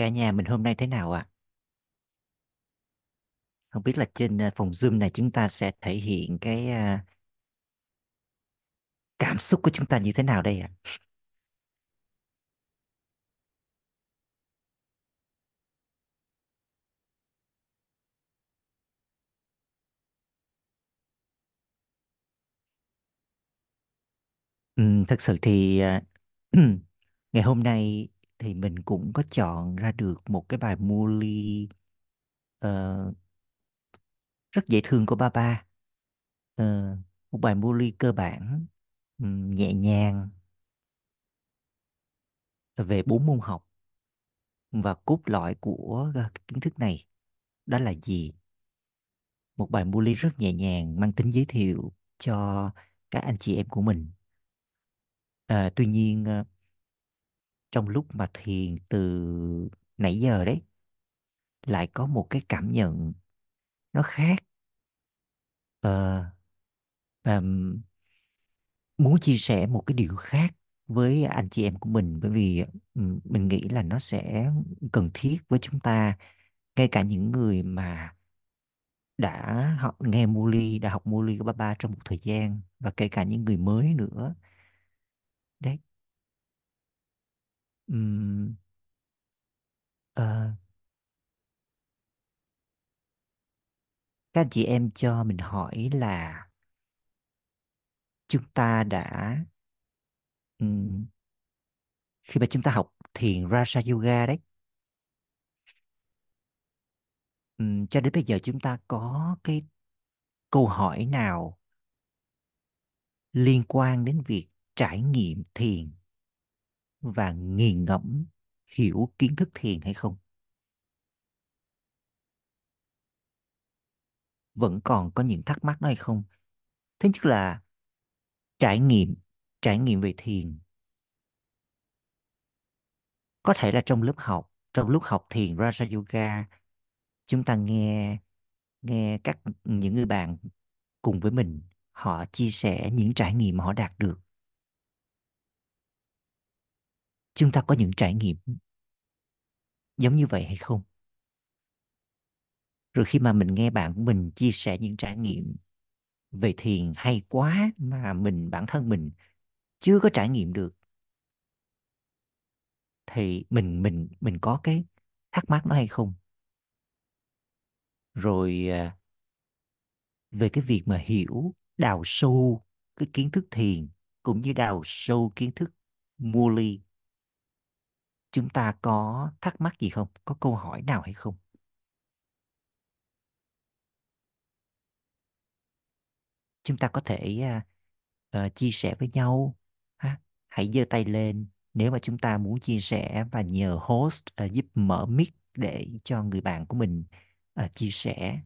Cả nhà mình hôm nay thế nào ạ? Không biết là trên à, phòng Zoom này chúng ta sẽ thể hiện cái à, cảm xúc của chúng ta như thế nào đây ạ? Ừm, thật sự thì à, ngày hôm nay thì mình cũng có chọn ra được một cái bài Muli ly ờ, rất dễ thương của ba ba. uh, một bài Muli ly cơ bản, um, nhẹ nhàng về bốn môn học và cốt lõi của ờ, kiến thức này đó là gì? Một bài Muli ly rất nhẹ nhàng mang tính giới thiệu cho các anh chị em của mình À, tuy nhiên trong lúc mà thiền từ nãy giờ đấy lại có một cái cảm nhận nó khác. À, và muốn chia sẻ một cái điều khác với anh chị em của mình bởi vì mình nghĩ là nó sẽ cần thiết với chúng ta ngay cả những người mà đã học nghe Muli đã học Muli của Baba trong một thời gian và kể cả những người mới nữa đấy Ừm, ờ, các anh chị em cho mình hỏi là chúng ta đã ừm, khi mà chúng ta học thiền Raja Yoga đấy. Ừm, cho đến bây giờ chúng ta có cái câu hỏi nào liên quan đến việc trải nghiệm thiền? Và nghiền ngẫm hiểu kiến thức thiền hay không? Vẫn còn có những thắc mắc đó hay không? Thứ nhất là trải nghiệm trải nghiệm về thiền. Có thể là trong lớp học, trong lúc học thiền, Raja Yoga, chúng ta nghe nghe các, những người bạn cùng với mình, họ chia sẻ những trải nghiệm mà họ đạt được chúng ta có những trải nghiệm giống như vậy hay không? Rồi khi mà mình nghe bạn của mình chia sẻ những trải nghiệm về thiền hay quá mà mình, bản thân mình chưa có trải nghiệm được, thì mình mình mình có cái thắc mắc nó hay không? Rồi à, về cái việc mà hiểu đào sâu cái kiến thức thiền cũng như đào sâu kiến thức mua ly chúng ta có thắc mắc gì không? Có câu hỏi nào hay không? Chúng ta có thể uh, chia sẻ với nhau ha. Hãy giơ tay lên. Nếu mà chúng ta muốn chia sẻ và nhờ host uh, giúp mở mic để cho người bạn của mình uh, chia sẻ.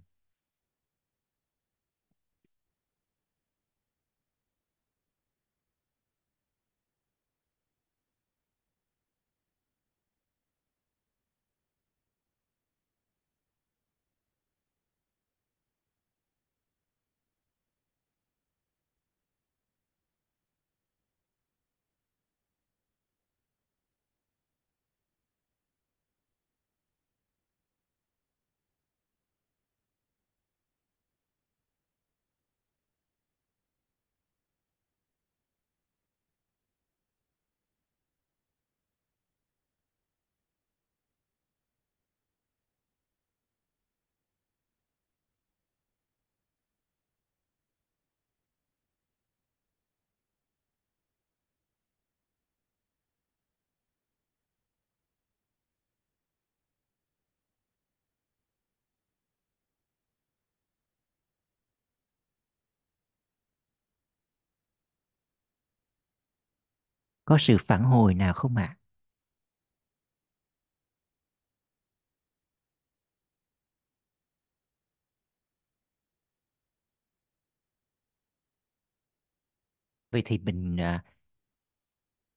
Có sự phản hồi nào không ạ vậy thì mình à,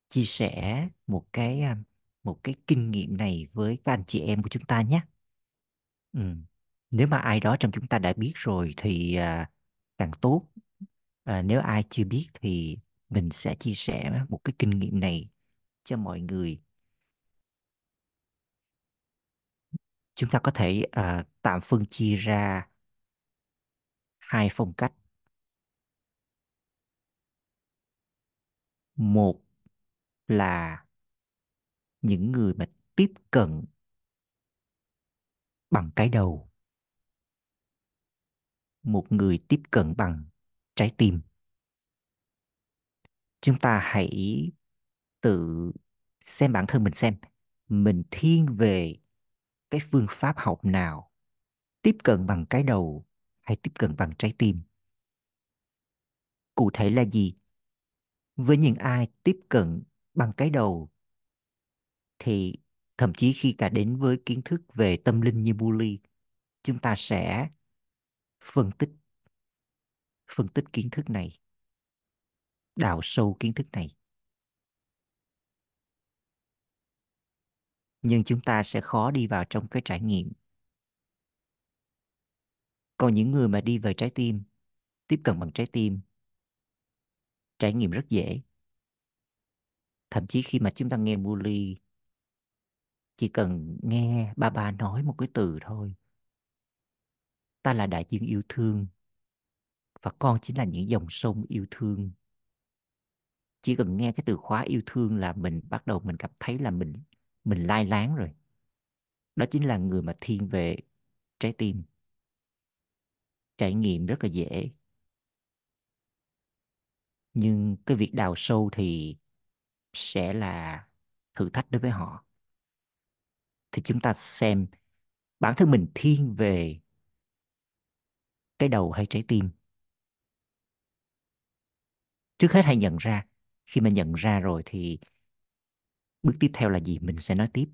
chia sẻ một cái à, một cái kinh nghiệm này với các anh chị em của chúng ta nhé ừ. nếu mà ai đó trong chúng ta đã biết rồi thì à, càng tốt à, nếu ai chưa biết thì mình sẽ chia sẻ một cái kinh nghiệm này cho mọi người. Chúng ta có thể à, tạm phân chia ra hai phong cách. Một là những người mà tiếp cận bằng cái đầu. Một người tiếp cận bằng trái tim chúng ta hãy tự xem bản thân mình xem. Mình thiên về cái phương pháp học nào tiếp cận bằng cái đầu hay tiếp cận bằng trái tim? Cụ thể là gì? Với những ai tiếp cận bằng cái đầu thì thậm chí khi cả đến với kiến thức về tâm linh như bully chúng ta sẽ phân tích phân tích kiến thức này đào sâu kiến thức này. Nhưng chúng ta sẽ khó đi vào trong cái trải nghiệm. Còn những người mà đi về trái tim tiếp cận bằng trái tim trải nghiệm rất dễ. Thậm chí khi mà chúng ta nghe Muli, chỉ cần nghe ba ba nói một cái từ thôi ta là đại dương yêu thương và con chính là những dòng sông yêu thương chỉ cần nghe cái từ khóa yêu thương là mình bắt đầu mình cảm thấy là mình mình lai láng rồi. Đó chính là người mà thiên về trái tim. Trải nghiệm rất là dễ. Nhưng cái việc đào sâu thì sẽ là thử thách đối với họ. Thì chúng ta xem bản thân mình thiên về cái đầu hay trái tim. Trước hết hãy nhận ra khi mà nhận ra rồi thì bước tiếp theo là gì mình sẽ nói tiếp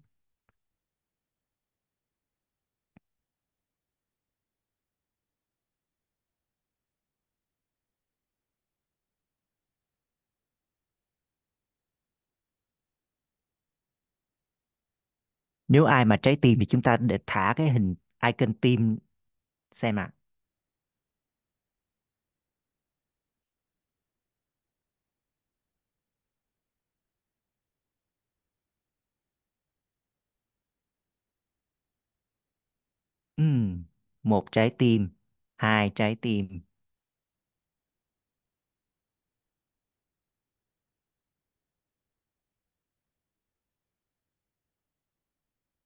nếu ai mà trái tim thì chúng ta để thả cái hình icon tim xem ạ à. Ừm, một trái tim, hai trái tim.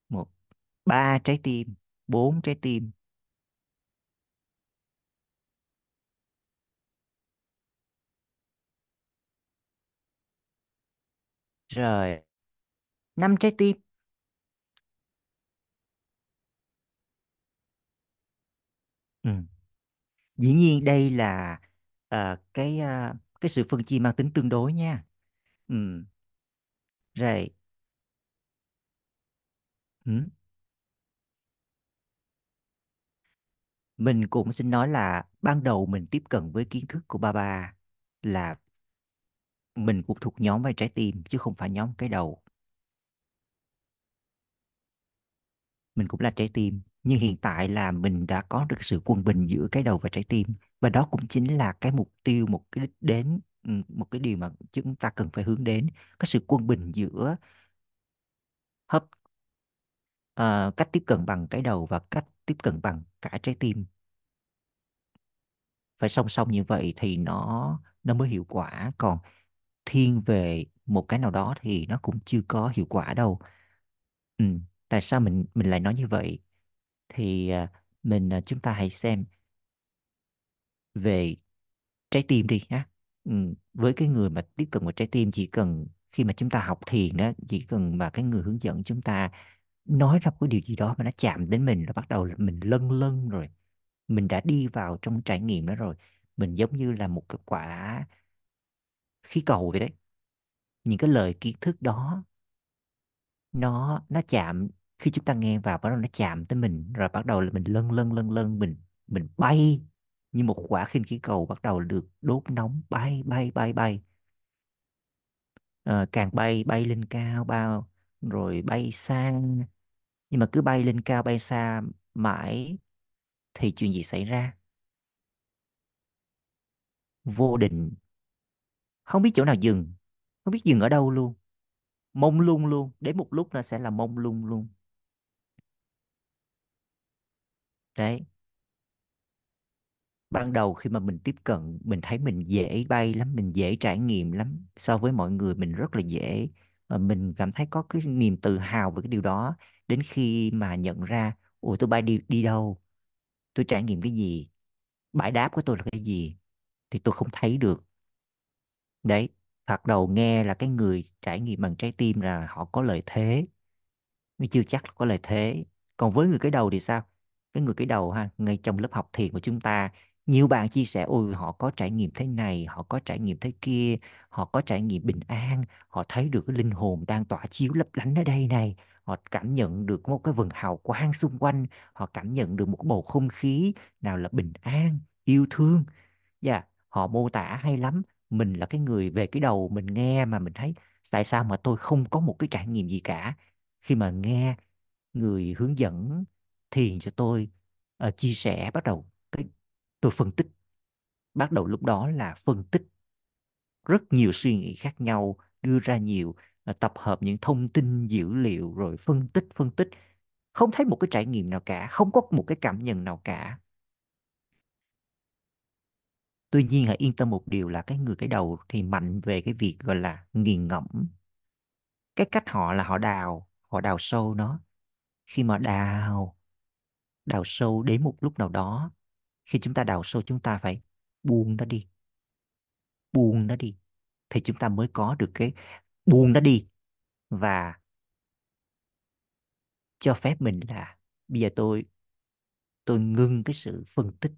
Một, ba trái tim, bốn trái tim. Rồi, năm trái tim. Dĩ nhiên đây là ờ, cái ờ, cái sự phân chia mang tính tương đối nha. Ừ. rồi. Ừ. mình cũng xin nói là ban đầu mình tiếp cận với kiến thức của ba ba là mình cũng thuộc nhóm vai trái tim chứ không phải nhóm cái đầu. Mình cũng là trái tim nhưng hiện tại là mình đã có được sự quân bình giữa cái đầu và trái tim. Và đó cũng chính là cái mục tiêu một cái đích đến ừ, một cái điều mà chúng ta cần phải hướng đến cái sự quân bình giữa hấp uh, cách tiếp cận bằng cái đầu và cách tiếp cận bằng cả trái tim. Phải song song như vậy thì nó nó mới hiệu quả. Còn thiên về một cái nào đó thì nó cũng chưa có hiệu quả đâu. Ừ. tại sao mình mình lại nói như vậy? Thì à, mình à, chúng ta hãy xem về trái tim đi nhé với cái người mà tiếp cận vào trái tim, chỉ cần khi mà chúng ta học thiền đó chỉ cần mà cái người hướng dẫn chúng ta nói ra một cái điều gì đó mà nó chạm đến mình là bắt đầu là mình lân lân rồi, mình đã đi vào trong trải nghiệm đó rồi, mình giống như là một cái quả khí cầu vậy đấy. Những cái lời kiến thức đó, nó nó chạm khi chúng ta nghe vào bắt đầu nó chạm tới mình rồi bắt đầu là mình lân lân lân lân mình mình bay như một quả khinh khí cầu bắt đầu được đốt nóng bay bay bay bay. À, càng bay bay lên cao bao rồi bay xa. Nhưng mà cứ bay lên cao bay xa mãi thì chuyện gì xảy ra? Vô định. Không biết chỗ nào dừng không biết dừng ở đâu luôn. Mông lung luôn đến một lúc nó sẽ là mông lung luôn. Đấy. Ban đầu khi mà mình tiếp cận, mình thấy mình dễ bay lắm, mình dễ trải nghiệm lắm, so với mọi người mình rất là dễ. Mà mình cảm thấy có cái niềm tự hào về cái điều đó. Đến khi mà nhận ra, ủa, tôi bay đi đi đâu? Tôi trải nghiệm cái gì? Bãi đáp của tôi là cái gì? Thì tôi không thấy được. Đấy, thoạt đầu nghe là cái người trải nghiệm bằng trái tim là họ có lợi thế. Nhưng chưa chắc là có lợi thế. Còn với người cái đầu thì sao? Cái người cái đầu ha, ngay trong lớp học thiền của chúng ta, nhiều bạn chia sẻ, ôi, họ có trải nghiệm thế này, họ có trải nghiệm thế kia, họ có trải nghiệm bình an, họ thấy được cái linh hồn đang tỏa chiếu lấp lánh ở đây này. Họ cảm nhận được một cái vầng hào quang xung quanh, họ cảm nhận được một bầu không khí nào là bình an, yêu thương. Dạ họ mô tả hay lắm. Mình là cái người về cái đầu mình nghe mà mình thấy, tại sao mà tôi không có một cái trải nghiệm gì cả? Khi mà nghe người hướng dẫn thiền cho tôi uh, chia sẻ bắt đầu cái tôi phân tích. Bắt đầu lúc đó là phân tích rất nhiều suy nghĩ khác nhau đưa ra nhiều uh, tập hợp những thông tin dữ liệu rồi phân tích phân tích. Không thấy một cái trải nghiệm nào cả không có một cái cảm nhận nào cả. Tuy nhiên hãy yên tâm một điều là cái người cái đầu thì mạnh về cái việc gọi là nghiền ngẫm. Cái cách họ là họ đào họ đào sâu nó. Khi mà đào đào sâu đến một lúc nào đó. Khi chúng ta đào sâu, chúng ta phải buông nó đi. Buông nó đi. Thì chúng ta mới có được cái buông nó đi. Và cho phép mình là bây giờ tôi tôi ngưng cái sự phân tích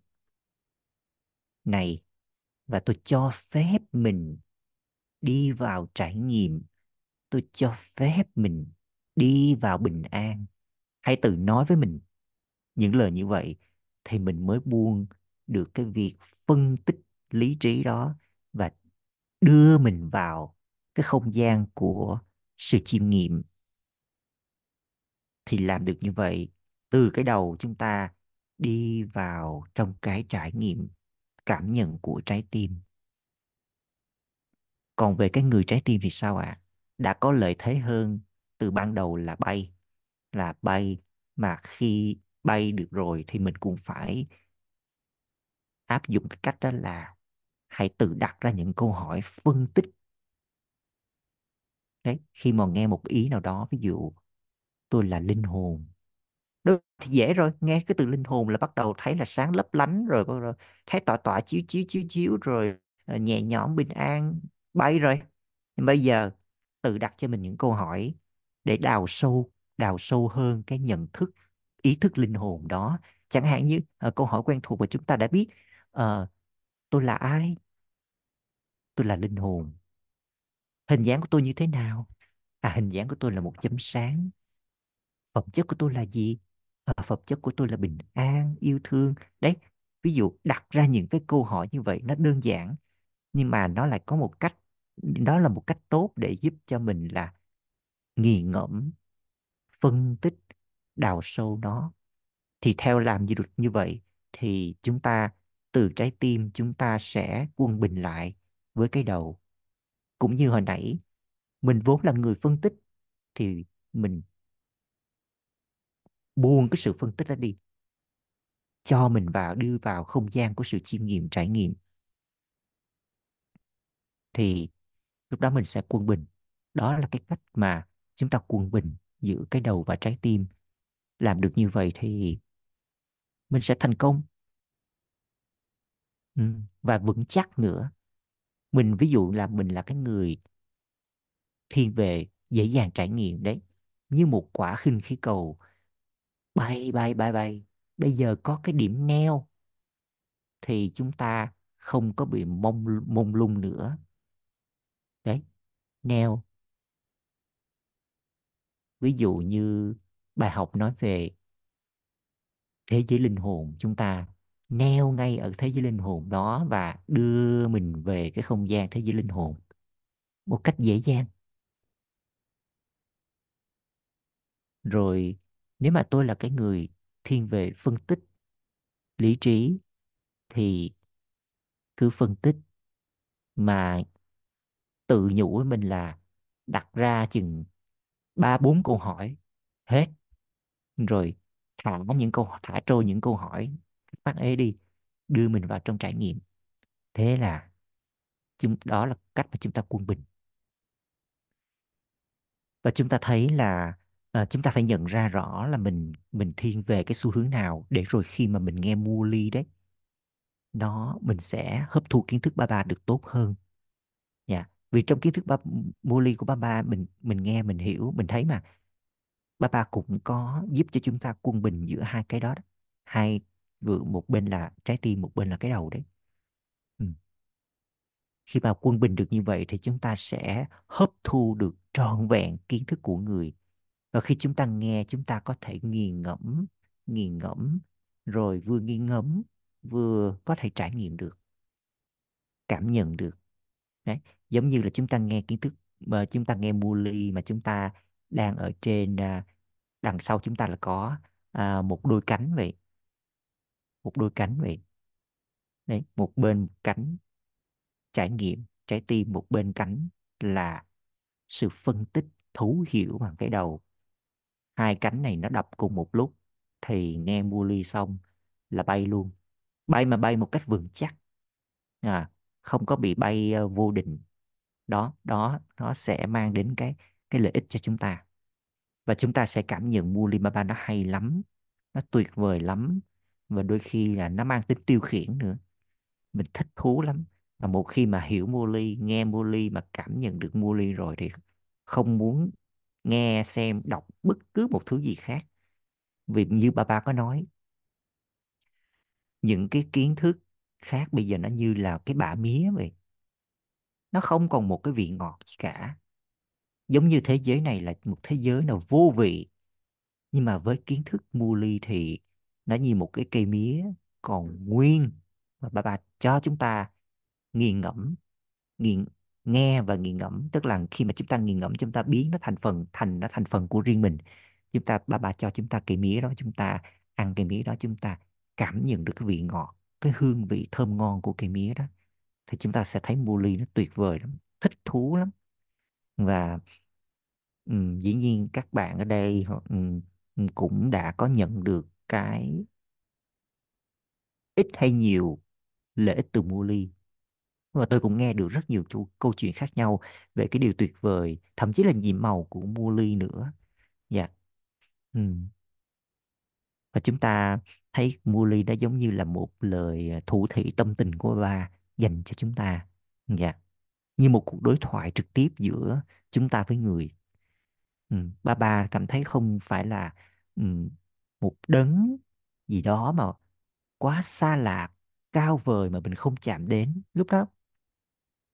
này và tôi cho phép mình đi vào trải nghiệm. Tôi cho phép mình đi vào bình an. Hãy tự nói với mình những lời như vậy thì mình mới buông được cái việc phân tích lý trí đó và đưa mình vào cái không gian của sự chiêm nghiệm thì làm được như vậy, từ cái đầu chúng ta đi vào trong cái trải nghiệm, cảm nhận của trái tim còn về cái người trái tim thì sao ạ à? đã có lợi thế hơn từ ban đầu là bay là bay mà khi bay được rồi thì mình cũng phải áp dụng cái cách đó là hãy tự đặt ra những câu hỏi phân tích. Đấy khi mà nghe một ý nào đó ví dụ tôi là linh hồn. Đó thì dễ rồi nghe cái từ linh hồn là bắt đầu thấy là sáng lấp lánh rồi, rồi thấy tỏa tỏa chiếu chiếu chiếu chiếu rồi ờ, nhẹ nhõm bình an bay rồi. Nhưng bây giờ tự đặt cho mình những câu hỏi để đào sâu đào sâu hơn cái nhận thức ý thức linh hồn đó. Chẳng hạn như uh, câu hỏi quen thuộc mà chúng ta đã biết uh, tôi là ai? Tôi là linh hồn. Hình dáng của tôi như thế nào? À hình dáng của tôi là một chấm sáng. Phẩm chất của tôi là gì? À, phẩm chất của tôi là bình an yêu thương. Đấy ví dụ đặt ra những cái câu hỏi như vậy nó đơn giản nhưng mà nó lại có một cách đó là một cách tốt để giúp cho mình là nghiền ngẫm phân tích đào sâu nó. Thì theo làm gì được như vậy thì chúng ta, từ trái tim chúng ta sẽ quân bình lại với cái đầu. Cũng như hồi nãy, mình vốn là người phân tích thì mình buông cái sự phân tích đó đi. Cho mình vào, đưa vào không gian của sự chiêm nghiệm, trải nghiệm. Thì lúc đó mình sẽ quân bình. Đó là cái cách mà chúng ta quân bình giữa cái đầu và trái tim làm được như vậy thì mình sẽ thành công. Ừ. và vững chắc nữa. Mình, ví dụ là mình là cái người thiên về dễ dàng trải nghiệm đấy, như một quả khinh khí cầu bay bay bay bay. Bây giờ có cái điểm neo thì chúng ta không có bị mông mông lung nữa. Đấy, neo. Ví dụ như bài học nói về thế giới linh hồn. Chúng ta neo ngay ở thế giới linh hồn đó và đưa mình về cái không gian thế giới linh hồn một cách dễ dàng. Rồi, nếu mà tôi là cái người thiên về phân tích lý trí, thì cứ phân tích mà tự nhủ với mình là đặt ra chừng ba bốn câu hỏi hết rồi thả những câu thả trôi những câu hỏi các bác ấy đi đưa mình vào trong trải nghiệm. Thế là chúng đó là cách mà chúng ta quân bình. Và chúng ta thấy là à, chúng ta phải nhận ra rõ là mình mình thiên về cái xu hướng nào để rồi khi mà mình nghe mua ly đấy nó mình sẽ hấp thu kiến thức ba ba được tốt hơn. Dạ vì trong kiến thức ba mua ly của ba ba mình mình nghe mình hiểu mình thấy mà ba ba cũng có giúp cho chúng ta quân bình giữa hai cái đó, đó. hai vừa một bên là trái tim một bên là cái đầu đấy ừ. khi mà quân bình được như vậy thì chúng ta sẽ hấp thu được trọn vẹn kiến thức của người và khi chúng ta nghe chúng ta có thể nghiền ngẫm nghiền ngẫm rồi vừa nghiền ngẫm vừa có thể trải nghiệm được cảm nhận được đấy giống như là chúng ta nghe kiến thức mà chúng ta nghe Muli mà chúng ta đang ở trên à, đằng sau chúng ta là có à, một đôi cánh vậy. Một đôi cánh vậy. Đấy một bên cánh trải nghiệm trái tim một bên cánh là sự phân tích thấu hiểu bằng cái đầu. Hai cánh này nó đập cùng một lúc thì nghe mua ly xong là bay luôn. Bay mà bay một cách vững chắc. À, không có bị bay uh, vô định. Đó đó nó sẽ mang đến cái cái lợi ích cho chúng ta. Và chúng ta sẽ cảm nhận Alibaba nó hay lắm, nó tuyệt vời lắm. Và đôi khi là nó mang tính tiêu khiển nữa. Mình thích thú lắm. Và một khi mà hiểu Muli, nghe Muli mà cảm nhận được Muli rồi thì không muốn nghe, xem, đọc bất cứ một thứ gì khác. Vì như bà ba có nói, những cái kiến thức khác bây giờ nó như là cái bã mía vậy. Nó không còn một cái vị ngọt gì cả giống như thế giới này là một thế giới nào vô vị, nhưng mà với kiến thức mua ly thì nó như một cái cây mía còn nguyên và bà bà cho chúng ta nghiền ngẫm nghiền nghe và nghiền ngẫm. Tức là khi mà chúng ta nghiền ngẫm, chúng ta biến nó thành phần, thành, nó thành phần của riêng mình. Chúng ta, bà bà cho chúng ta cây mía đó, chúng ta ăn cây mía đó, chúng ta cảm nhận được cái vị ngọt, cái hương vị thơm ngon của cây mía đó, thì chúng ta sẽ thấy mua ly nó tuyệt vời lắm, thích thú lắm và um, dĩ nhiên các bạn ở đây um, cũng đã có nhận được cái ít hay nhiều lợi ích từ mua ly. Và tôi cũng nghe được rất nhiều câu, câu chuyện khác nhau về cái điều tuyệt vời thậm chí là nhiệm màu của mua ly nữa. Dạ. Ừ. và chúng ta thấy mua ly đó giống như là một lời à, thủ thị tâm tình của ba dành cho chúng ta. Dạ như một cuộc đối thoại trực tiếp giữa chúng ta với người ừ. ba ba cảm thấy không phải là ừ, một đấng gì đó mà quá xa lạ cao vời mà mình không chạm đến lúc đó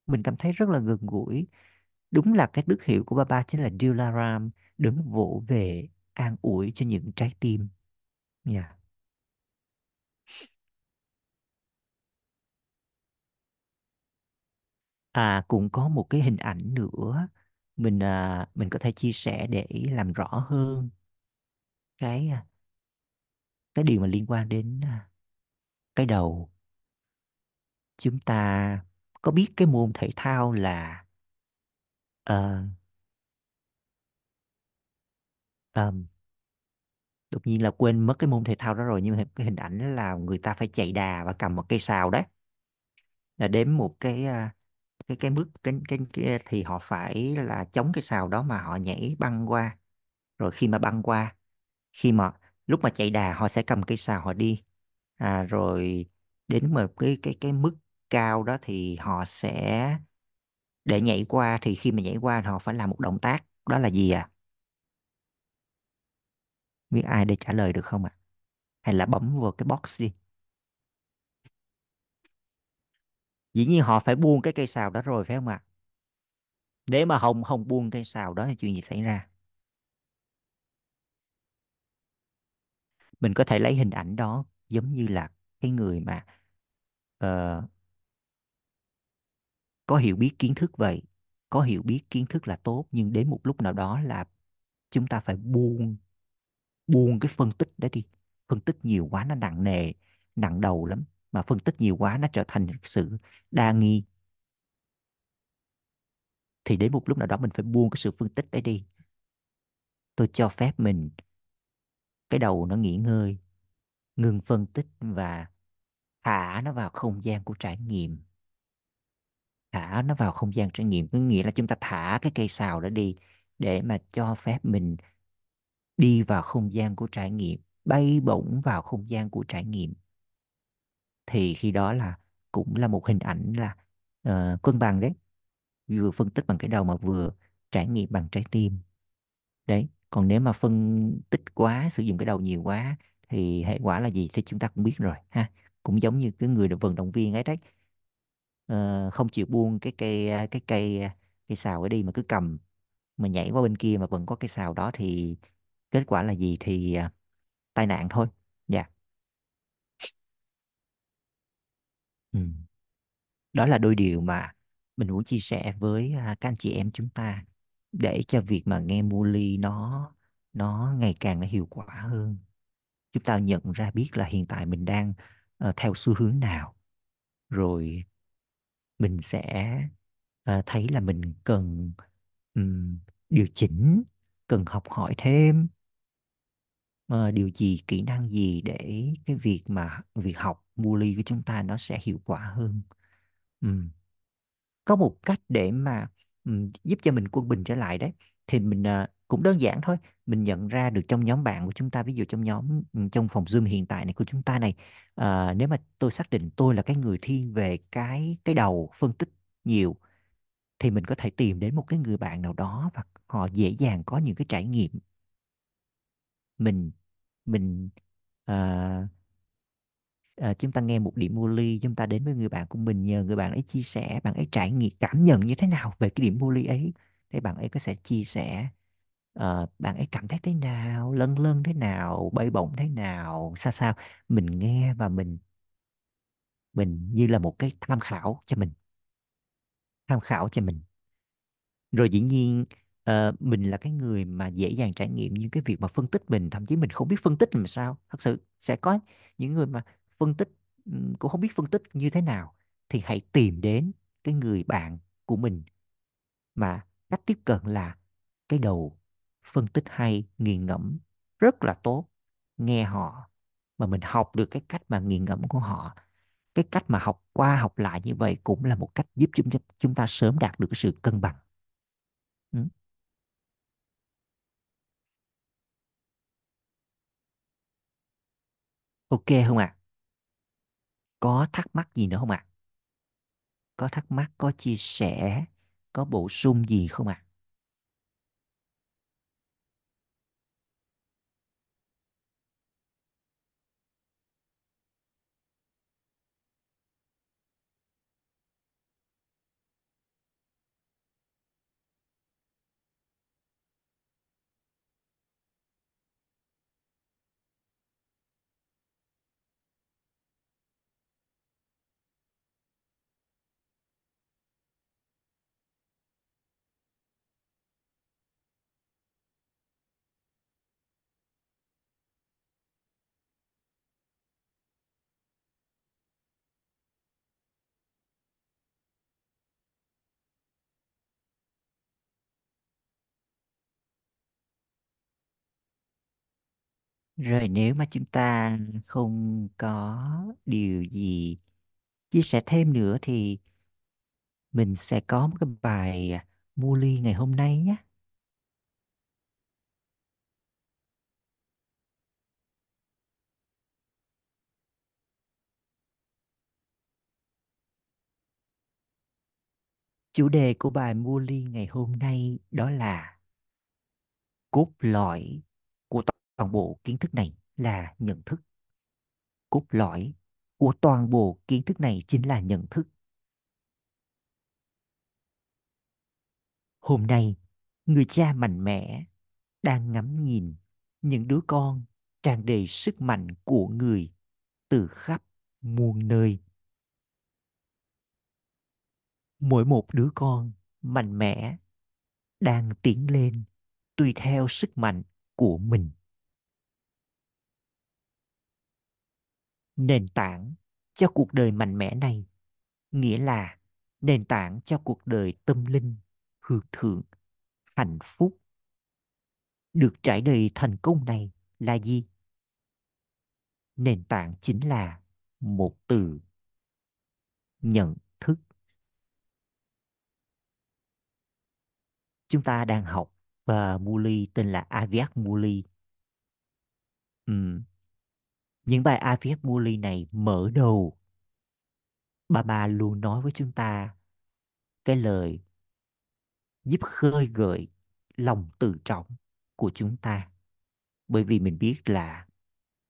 mình cảm thấy rất là gần gũi đúng là cái đức hiệu của ba ba chính là Dilaram đứng vỗ về an ủi cho những trái tim yeah. À cũng có một cái hình ảnh nữa mình à, mình có thể chia sẻ để làm rõ hơn cái à, cái điều mà liên quan đến à, cái đầu. Chúng ta có biết cái môn thể thao là uh, um, đột nhiên là quên mất cái môn thể thao đó rồi nhưng mà cái hình ảnh là người ta phải chạy đà và cầm một cây sào đấy là đếm một cái uh, cái cái bước cái, cái, cái thì họ phải là chống cái sào đó mà họ nhảy băng qua. Rồi khi mà băng qua khi mà lúc mà chạy đà họ sẽ cầm cây sào họ đi. À, rồi đến một cái cái cái mức cao đó thì họ sẽ để nhảy qua thì khi mà nhảy qua họ phải làm một động tác đó là gì à biết ai để trả lời được không ạ? À? hay là bấm vào cái box đi. Dĩ nhiên họ phải buông cái cây sào đó rồi phải không ạ? Nếu mà không không buông cây sào đó thì chuyện gì xảy ra? Mình có thể lấy hình ảnh đó giống như là cái người mà uh, có hiểu biết kiến thức vậy có hiểu biết kiến thức là tốt nhưng đến một lúc nào đó là chúng ta phải buông buông cái phân tích đó đi. Phân tích nhiều quá nó nặng nề nặng đầu lắm mà phân tích nhiều quá nó trở thành sự đa nghi. Thì đến một lúc nào đó mình phải buông cái sự phân tích đấy đi. Tôi cho phép mình, cái đầu nó nghỉ ngơi, ngừng phân tích và thả nó vào không gian của trải nghiệm. Thả nó vào không gian trải nghiệm, có nghĩa là chúng ta thả cái cây xào đó đi để mà cho phép mình đi vào không gian của trải nghiệm, bay bổng vào không gian của trải nghiệm thì khi đó là cũng là một hình ảnh là uh, cân bằng đấy. Vừa phân tích bằng cái đầu mà vừa trải nghiệm bằng trái tim. Đấy còn nếu mà phân tích quá sử dụng cái đầu nhiều quá thì hệ quả là gì thì chúng ta cũng biết rồi ha? Cũng giống như cái người vận động viên ấy đấy. Uh, không chịu buông cái cây cái cây cây sào ấy đi mà cứ cầm mà nhảy qua bên kia mà vẫn có cái sào đó thì kết quả là gì thì uh, tai nạn thôi dạ ừ. đó là đôi điều mà mình muốn chia sẻ với à, các anh chị em chúng ta để cho việc mà nghe Muli nó nó ngày càng nó hiệu quả hơn chúng ta nhận ra biết là hiện tại mình đang ờ, theo xu hướng nào rồi mình sẽ ờ, thấy là mình cần um, điều chỉnh cần học hỏi thêm uh, điều gì kỹ năng gì để cái việc mà việc học mua ly của chúng ta nó sẽ hiệu quả hơn. Ừ. có một cách để mà um, giúp cho mình quân bình trở lại đấy. Thì mình uh, cũng đơn giản thôi. Mình nhận ra được trong nhóm bạn của chúng ta ví dụ trong nhóm trong phòng Zoom hiện tại này của chúng ta này ờ, nếu mà tôi xác định tôi là cái người thiên về cái cái đầu phân tích nhiều thì mình có thể tìm đến một cái người bạn nào đó và họ dễ dàng có những cái trải nghiệm. Mình mình à, à, chúng ta nghe một điểm mua ly chúng ta đến với người bạn của mình nhờ người bạn ấy chia sẻ bạn ấy trải nghiệm cảm nhận như thế nào về cái điểm mua ly ấy? Thì bạn ấy có sẽ chia sẻ uh, bạn ấy cảm thấy thế nào lân lân thế nào bay bổng thế nào sao sao? Mình nghe và mình mình như là một cái tham khảo cho mình. Tham khảo cho mình. Rồi dĩ nhiên uh, mình là cái người mà dễ dàng trải nghiệm những cái việc mà phân tích mình thậm chí mình không biết phân tích làm sao. Thật sự sẽ có những người mà phân tích cũng không biết phân tích như thế nào thì hãy tìm đến cái người bạn của mình mà cách tiếp cận là cái đầu phân tích hay nghiền ngẫm rất là tốt nghe họ mà mình học được cái cách mà nghiền ngẫm của họ, cái cách mà học qua học lại như vậy cũng là một cách giúp chúng chúng ta sớm đạt được cái sự cân bằng Ừ. Ok không ạ? Có thắc mắc gì nữa không ạ? Có thắc mắc, có chia sẻ, có bổ sung gì không ạ? Rồi nếu mà chúng ta không có điều gì chia sẻ thêm nữa thì mình sẽ có một cái bài à, mua ly ngày hôm nay nhé. Chủ đề của bài mua ly ngày hôm nay đó là cốt lõi của toàn bộ kiến thức này là nhận thức. Cốt lõi của toàn bộ kiến thức này chính là nhận thức. Hôm nay, người cha mạnh mẽ đang ngắm nhìn những đứa con tràn đầy sức mạnh của người từ khắp muôn nơi. Mỗi một đứa con mạnh mẽ đang tiến lên tùy theo sức mạnh của mình. Nền tảng cho cuộc đời mạnh mẽ này. Nghĩa là nền tảng cho cuộc đời tâm linh, hưởng thượng, hạnh phúc. Được trải đầy thành công này là gì? nền tảng chính là một từ. Nhận thức. Chúng ta đang học và Muli tên là Aviat Muli. Ừ, những bài Aviat Muli này mở đầu. Bà bà luôn nói với chúng ta cái lời giúp khơi gợi lòng tự trọng của chúng ta. Bởi vì mình biết là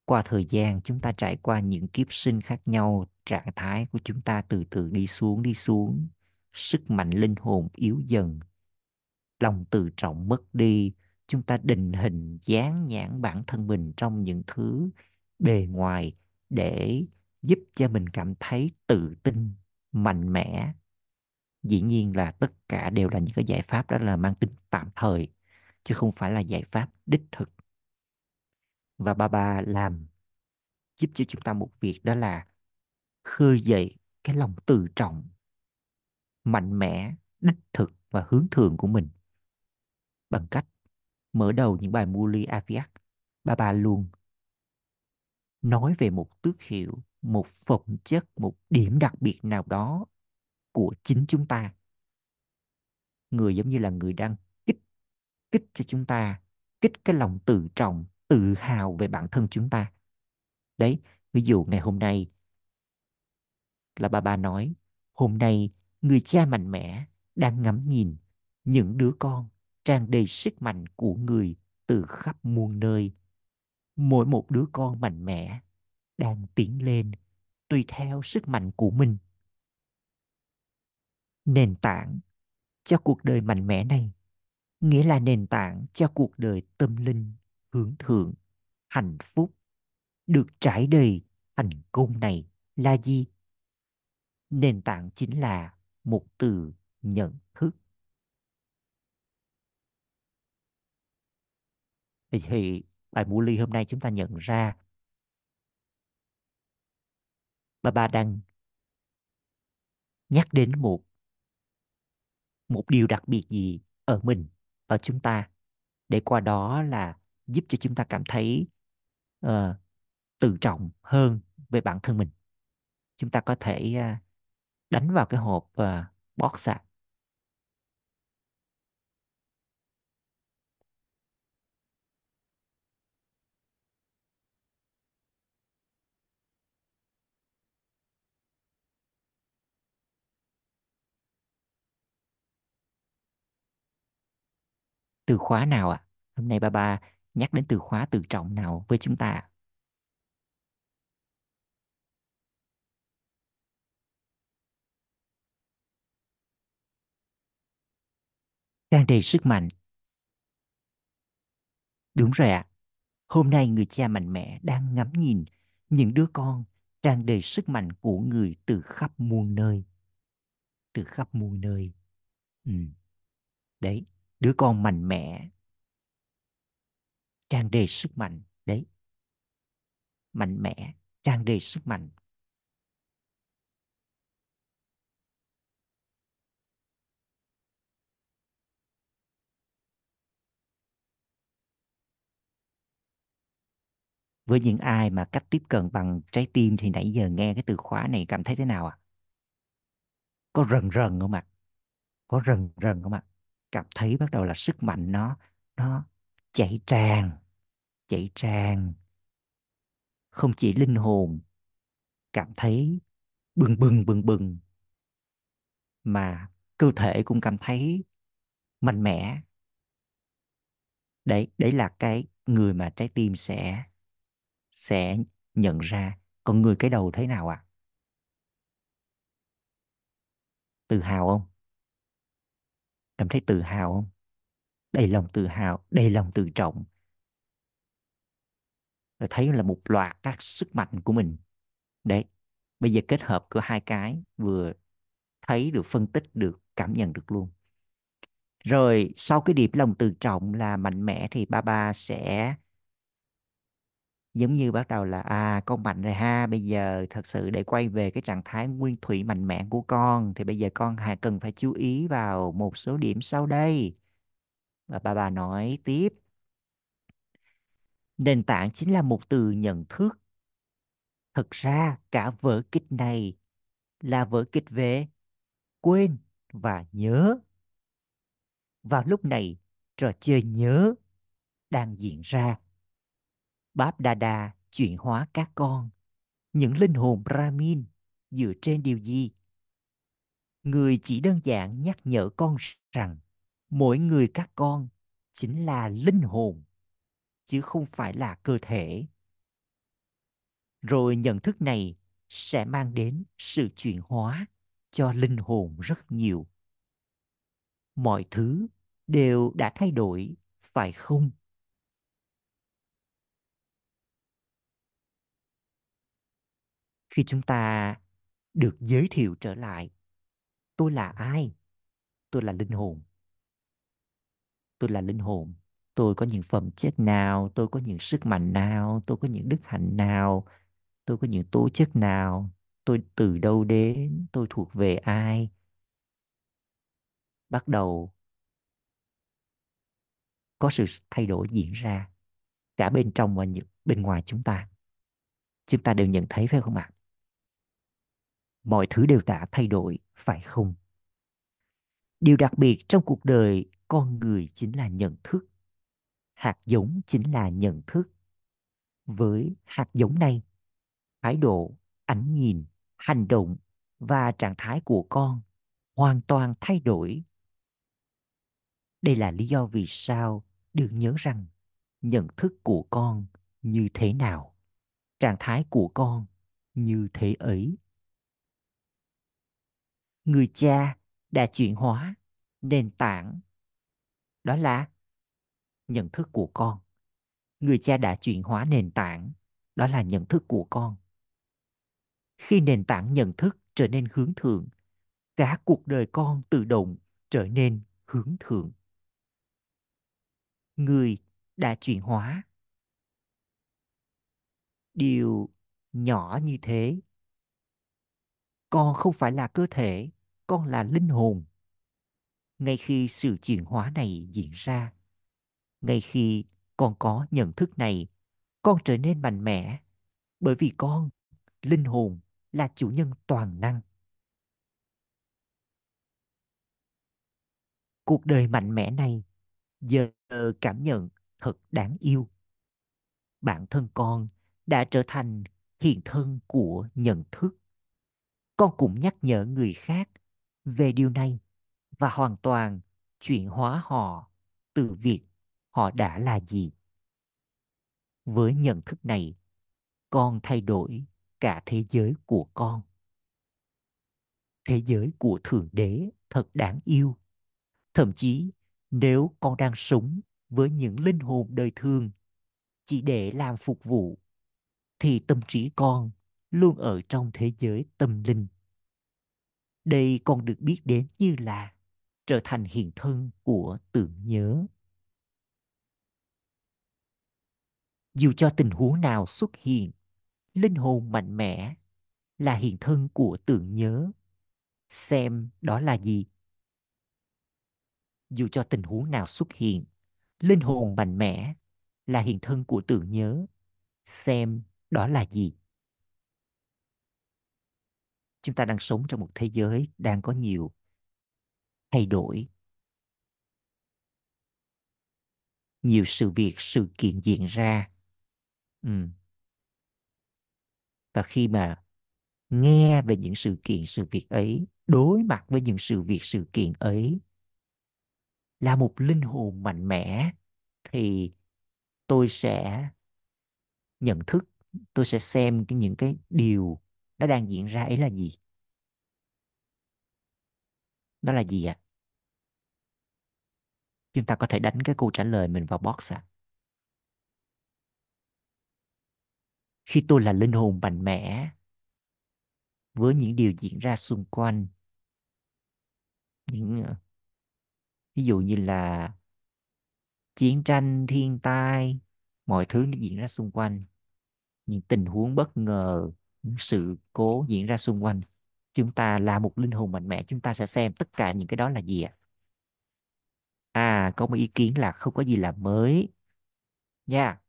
qua thời gian chúng ta trải qua những kiếp sinh khác nhau, trạng thái của chúng ta từ từ đi xuống đi xuống, sức mạnh linh hồn yếu dần, lòng tự trọng mất đi, chúng ta định hình dán nhãn bản thân mình trong những thứ bề ngoài để giúp cho mình cảm thấy tự tin, mạnh mẽ. Dĩ nhiên là tất cả đều là những cái giải pháp đó là mang tính tạm thời, chứ không phải là giải pháp đích thực. Và ba ba làm giúp cho chúng ta một việc đó là khơi dậy cái lòng tự trọng, mạnh mẽ, đích thực và hướng thượng của mình. Bằng cách mở đầu những bài Muli Aviat ba ba luôn nói về một tước hiệu, một phẩm chất, một điểm đặc biệt nào đó của chính chúng ta. Người giống như là người đang kích kích cho chúng ta, kích cái lòng tự trọng, tự hào về bản thân chúng ta. Đấy, ví dụ ngày hôm nay là bà bà nói, hôm nay người cha mạnh mẽ đang ngắm nhìn những đứa con tràn đầy sức mạnh của người từ khắp muôn nơi mỗi một đứa con mạnh mẽ đang tiến lên tùy theo sức mạnh của mình. Nền tảng cho cuộc đời mạnh mẽ này nghĩa là nền tảng cho cuộc đời tâm linh hướng thượng hạnh phúc được trải đầy thành công này là gì? Nền tảng chính là một từ nhận thức. Thì, bài mua ly hôm nay chúng ta nhận ra bà ba đang nhắc đến một một điều đặc biệt gì ở mình ở chúng ta để qua đó là giúp cho chúng ta cảm thấy uh, tự trọng hơn về bản thân mình. Chúng ta có thể uh, đánh vào cái hộp uh, box ạ. Từ khóa nào ạ? À? Hôm nay ba ba nhắc đến từ khóa tự trọng nào với chúng ta? Tràn đầy sức mạnh. Đúng rồi ạ. À. Hôm nay người cha mạnh mẽ đang ngắm nhìn những đứa con tràn đầy sức mạnh của người từ khắp muôn nơi. Từ khắp muôn nơi. Ừ. Đấy, đứa con mạnh mẽ tràn đầy sức mạnh, đấy mạnh mẽ tràn đầy sức mạnh với những ai mà cách tiếp cận bằng trái tim thì nãy giờ nghe cái từ khóa này cảm thấy thế nào ạ? À? Có rần rần không ạ? À? Có rần rần không ạ? À? Cảm thấy bắt đầu là sức mạnh nó nó chảy tràn chảy tràn. Không chỉ linh hồn cảm thấy bừng bừng bừng bừng, mà cơ thể cũng cảm thấy mạnh mẽ. Đấy đấy là cái người mà trái tim sẽ sẽ nhận ra còn người cái đầu thế nào ạ. À? tự hào không? Cảm thấy tự hào không? Đầy lòng tự hào, đầy lòng tự trọng. Rồi thấy là một loạt các sức mạnh của mình. Đấy, bây giờ kết hợp của hai cái vừa thấy được, phân tích được, cảm nhận được luôn. Rồi sau cái điểm lòng tự trọng là mạnh mẽ thì ba ba sẽ giống như bắt đầu là à con mạnh rồi ha bây giờ thật sự để quay về cái trạng thái nguyên thủy mạnh mẽ của con thì bây giờ con hà cần phải chú ý vào một số điểm sau đây và bà bà nói tiếp nền tảng chính là một từ nhận thức thực ra cả vở kịch này là vở kịch về quên và nhớ. Vào lúc này, trò chơi nhớ đang diễn ra. Báp Đa Đa chuyển hóa các con, những linh hồn Brahmin dựa trên điều gì? Người chỉ đơn giản nhắc nhở con rằng mỗi người các con chính là linh hồn, chứ không phải là cơ thể. Rồi nhận thức này sẽ mang đến sự chuyển hóa cho linh hồn rất nhiều. Mọi thứ đều đã thay đổi, phải không? Khi chúng ta được giới thiệu trở lại, tôi là ai? Tôi là linh hồn. Tôi là linh hồn. Tôi có những phẩm chất nào, tôi có những sức mạnh nào, tôi có những đức hạnh nào, tôi có những tố chất nào, tôi từ đâu đến, tôi thuộc về ai. Bắt đầu có sự thay đổi diễn ra cả bên trong và bên ngoài chúng ta. Chúng ta đều nhận thấy phải không ạ? Mọi thứ đều đã thay đổi, phải không? Điều đặc biệt trong cuộc đời con người chính là nhận thức. Hạt giống chính là nhận thức. Với hạt giống này, thái độ, ánh nhìn, hành động và trạng thái của con hoàn toàn thay đổi. Đây là lý do vì sao được nhớ rằng nhận thức của con như thế nào, trạng thái của con như thế ấy. Người cha đã chuyển hóa, nền tảng. Đó là nhận thức của con. Người cha đã chuyển hóa nền tảng, đó là nhận thức của con. Khi nền tảng nhận thức trở nên hướng thượng, cả cuộc đời con tự động trở nên hướng thượng. Người đã chuyển hóa. Điều nhỏ như thế. Con không phải là cơ thể con là linh hồn. Ngay khi sự chuyển hóa này diễn ra, ngay khi con có nhận thức này, con trở nên mạnh mẽ, bởi vì con, linh hồn là chủ nhân toàn năng. Cuộc đời mạnh mẽ này giờ cảm nhận thật đáng yêu. Bản thân con đã trở thành hiện thân của nhận thức. Con cũng nhắc nhở người khác về điều này và hoàn toàn chuyển hóa họ từ việc họ đã là gì. Với nhận thức này, con thay đổi cả thế giới của con. Thế giới của thượng đế thật đáng yêu. Thậm chí, nếu con đang sống với những linh hồn đời thường chỉ để làm phục vụ, thì tâm trí con luôn ở trong thế giới tâm linh đây còn được biết đến như là trở thành hiện thân của tưởng nhớ. Dù cho tình huống nào xuất hiện, linh hồn mạnh mẽ là hiện thân của tưởng nhớ. Xem đó là gì? Dù cho tình huống nào xuất hiện, linh hồn mạnh mẽ là hiện thân của tưởng nhớ. Xem đó là gì? Chúng ta đang sống trong một thế giới đang có nhiều thay đổi. Nhiều sự việc, sự kiện diễn ra. Ừ. và khi mà nghe về những sự kiện, sự việc ấy, đối mặt với những sự việc, sự kiện ấy là một linh hồn mạnh mẽ, thì tôi sẽ nhận thức, tôi sẽ xem cái những cái điều nó đang diễn ra ấy là gì đó là gì ạ? Chúng ta có thể đánh cái câu trả lời mình vào box ạ. Khi tôi là linh hồn mạnh mẽ, với những điều diễn ra xung quanh, những ờ, ví dụ như là chiến tranh, thiên tai, mọi thứ nó diễn ra xung quanh, những tình huống bất ngờ, những sự cố diễn ra xung quanh chúng ta là một linh hồn mạnh mẽ chúng ta sẽ xem tất cả những cái đó là gì ạ à? có một ý kiến là không có gì là mới nha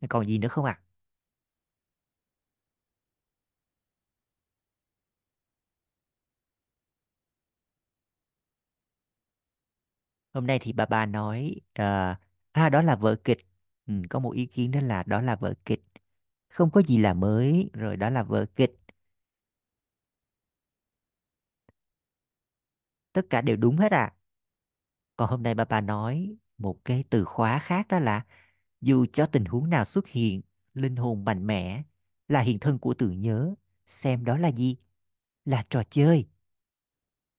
yeah. còn gì nữa không ạ à? hôm nay thì bà bà nói uh, à đó là vở kịch ừ, có một ý kiến đó là đó là vở kịch không có gì là mới rồi đó là vở kịch tất cả đều đúng hết à còn hôm nay bà bà nói một cái từ khóa khác đó là, dù cho tình huống nào xuất hiện, linh hồn mạnh mẽ là hiện thân của tưởng nhớ, xem đó là gì? Là trò chơi.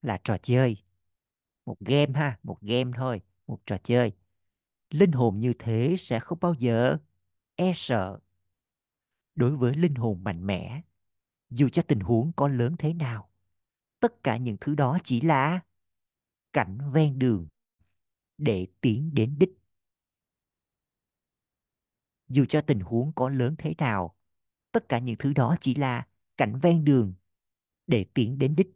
Là trò chơi. Một game ha, một game thôi, một trò chơi. Linh hồn như thế sẽ không bao giờ e sợ đối với linh hồn mạnh mẽ, dù cho tình huống có lớn thế nào tất cả những thứ đó chỉ là cảnh ven đường để tiến đến đích. Dù cho tình huống có lớn thế nào, tất cả những thứ đó chỉ là cảnh ven đường để tiến đến đích.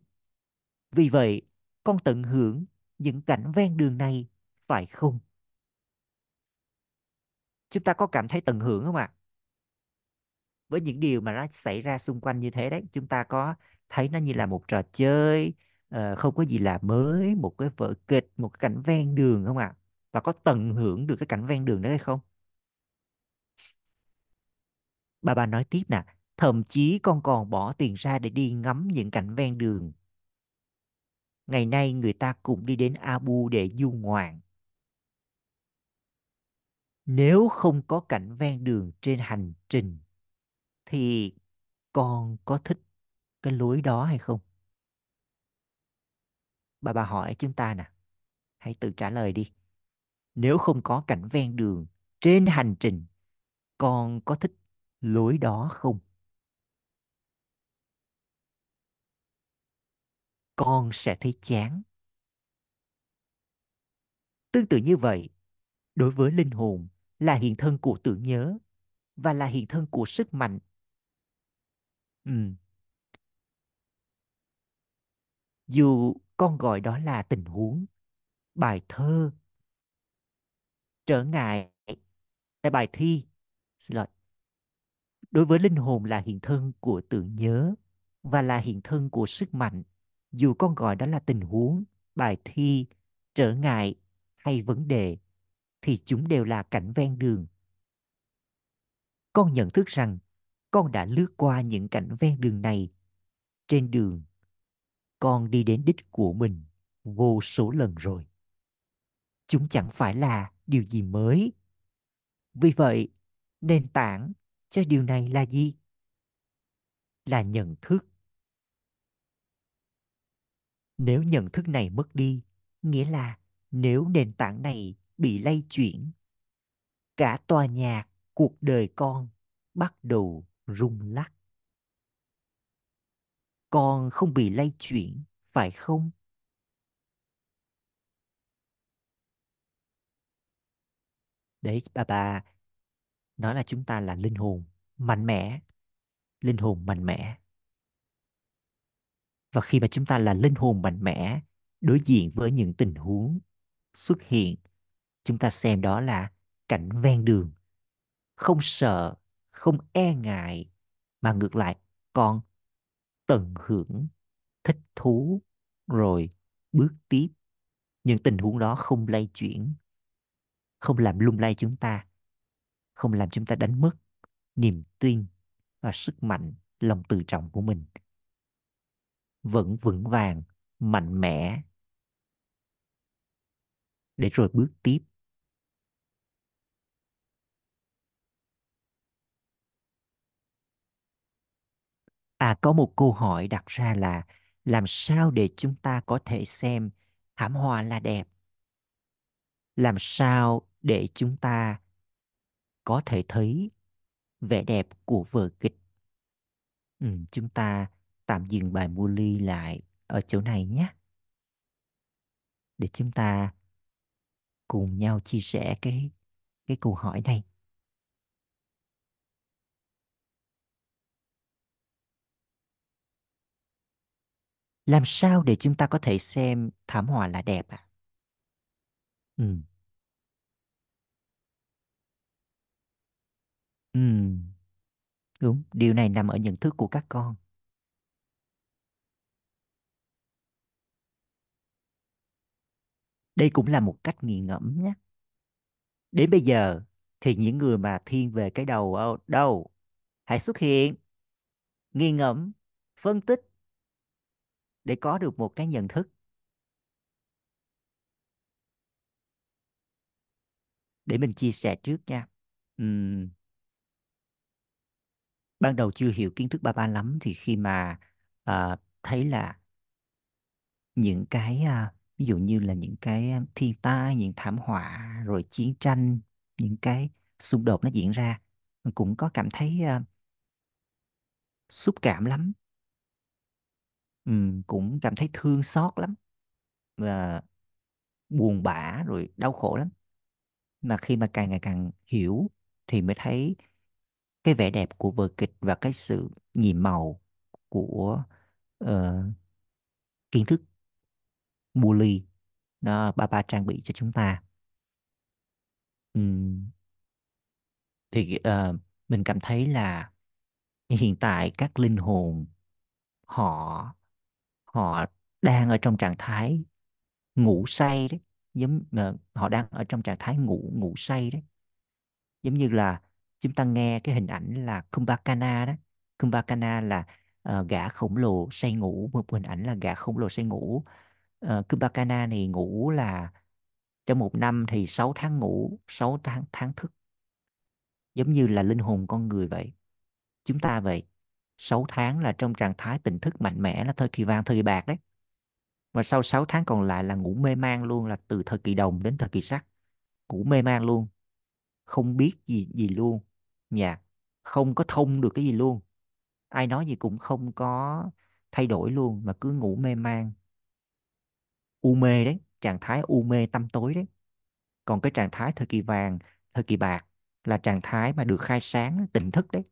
Vì vậy, con tận hưởng những cảnh ven đường này, phải không? Chúng ta có cảm thấy tận hưởng không ạ? Với những điều mà nó xảy ra xung quanh như thế đấy, chúng ta có thấy nó như là một trò chơi uh, không có gì là mới một cái vở kịch một cái cảnh ven đường không ạ? Và có tận hưởng được cái cảnh ven đường đó hay không? Bà bà nói tiếp nè thậm chí con còn bỏ tiền ra để đi ngắm những cảnh ven đường. Ngày nay người ta cũng đi đến Abu để du ngoạn. Nếu không có cảnh ven đường trên hành trình thì con có thích cái lối đó hay không? Bà bà hỏi chúng ta nè, hãy tự trả lời đi. Nếu không có cảnh ven đường, trên hành trình, con có thích lối đó không? Con sẽ thấy chán. Tương tự như vậy, đối với linh hồn là hiện thân của tưởng nhớ và là hiện thân của sức mạnh. Ừ dù con gọi đó là tình huống, bài thơ trở ngại tại bài thi. Xin lỗi. Đối với linh hồn là hiện thân của tưởng nhớ và là hiện thân của sức mạnh. Dù con gọi đó là tình huống, bài thi trở ngại hay vấn đề thì chúng đều là cảnh ven đường. Con nhận thức rằng con đã lướt qua những cảnh ven đường này trên đường con đi đến đích của mình vô số lần rồi. Chúng chẳng phải là điều gì mới. Vì vậy, nền tảng cho điều này là gì? Là nhận thức. Nếu nhận thức này mất đi, nghĩa là nếu nền tảng này bị lay chuyển, cả tòa nhà cuộc đời con bắt đầu rung lắc con không bị lay chuyển, phải không? Đấy, bà bà, nói là chúng ta là linh hồn mạnh mẽ, linh hồn mạnh mẽ. Và khi mà chúng ta là linh hồn mạnh mẽ, đối diện với những tình huống xuất hiện, chúng ta xem đó là cảnh ven đường. Không sợ, không e ngại, mà ngược lại, con tận hưởng thích thú rồi bước tiếp. Những tình huống đó không lay chuyển, không làm lung lay chúng ta, không làm chúng ta đánh mất niềm tin và sức mạnh, lòng tự trọng của mình. Vẫn vững vàng, mạnh mẽ. Để rồi bước tiếp. À có một câu hỏi đặt ra là làm sao để chúng ta có thể xem thảm họa là đẹp? Làm sao để chúng ta có thể thấy vẻ đẹp của vở kịch? Ừ, chúng ta tạm dừng bài mua ly lại ở chỗ này nhé. Để chúng ta cùng nhau chia sẻ cái cái câu hỏi này. Làm sao để chúng ta có thể xem thảm họa là đẹp ạ? À? ừ. ừ đúng điều này nằm ở nhận thức của các con. Đây cũng là một cách nghiền ngẫm nhé. Đến bây giờ thì những người mà thiên về cái đầu đâu? Hãy xuất hiện. Nghiền ngẫm phân tích để có được một cái nhận thức. Để mình chia sẻ trước nha. Ừm, ban đầu chưa hiểu kiến thức ba ba lắm thì khi mà uh, thấy là những cái uh, ví dụ như là những cái à, thiên tai những thảm họa rồi chiến tranh những cái xung đột nó diễn ra mình cũng có cảm thấy uh, xúc cảm lắm. Ừm, cũng cảm thấy thương xót lắm và buồn bã rồi đau khổ lắm. Mà khi mà càng ngày càng hiểu thì mới thấy cái vẻ đẹp của vở kịch và cái sự nhiệm màu của ờ, kiến thức bully nó ba ba trang bị cho chúng ta. Ừm, thì ờ, mình cảm thấy là hiện tại các linh hồn họ họ đang ở trong trạng thái ngủ say đấy giống uh, họ đang ở trong trạng thái ngủ ngủ say đấy. Giống như là chúng ta nghe cái hình ảnh là Kumbhakana đó. Kumbhakana là uh, gã khổng lồ say ngủ một hình ảnh là gã khổng lồ say ngủ. Uh, Kumbhakana này ngủ là trong một năm thì 6 tháng ngủ 6 tháng tháng thức. Giống như là linh hồn con người vậy. Chúng ta vậy. 6 tháng là trong trạng thái tỉnh thức mạnh mẽ là thời kỳ vàng, thời kỳ bạc đấy. Và sau 6 tháng còn lại là ngủ mê man luôn, là từ thời kỳ đồng đến thời kỳ sắt. Ngủ mê man luôn, không biết gì gì luôn. Dạ không có thông được cái gì luôn. Ai nói gì cũng không có thay đổi luôn, mà cứ ngủ mê man. U mê đấy, trạng thái u mê tâm tối đấy. Còn cái trạng thái thời kỳ vàng, thời kỳ bạc là trạng thái mà được khai sáng, tỉnh thức đấy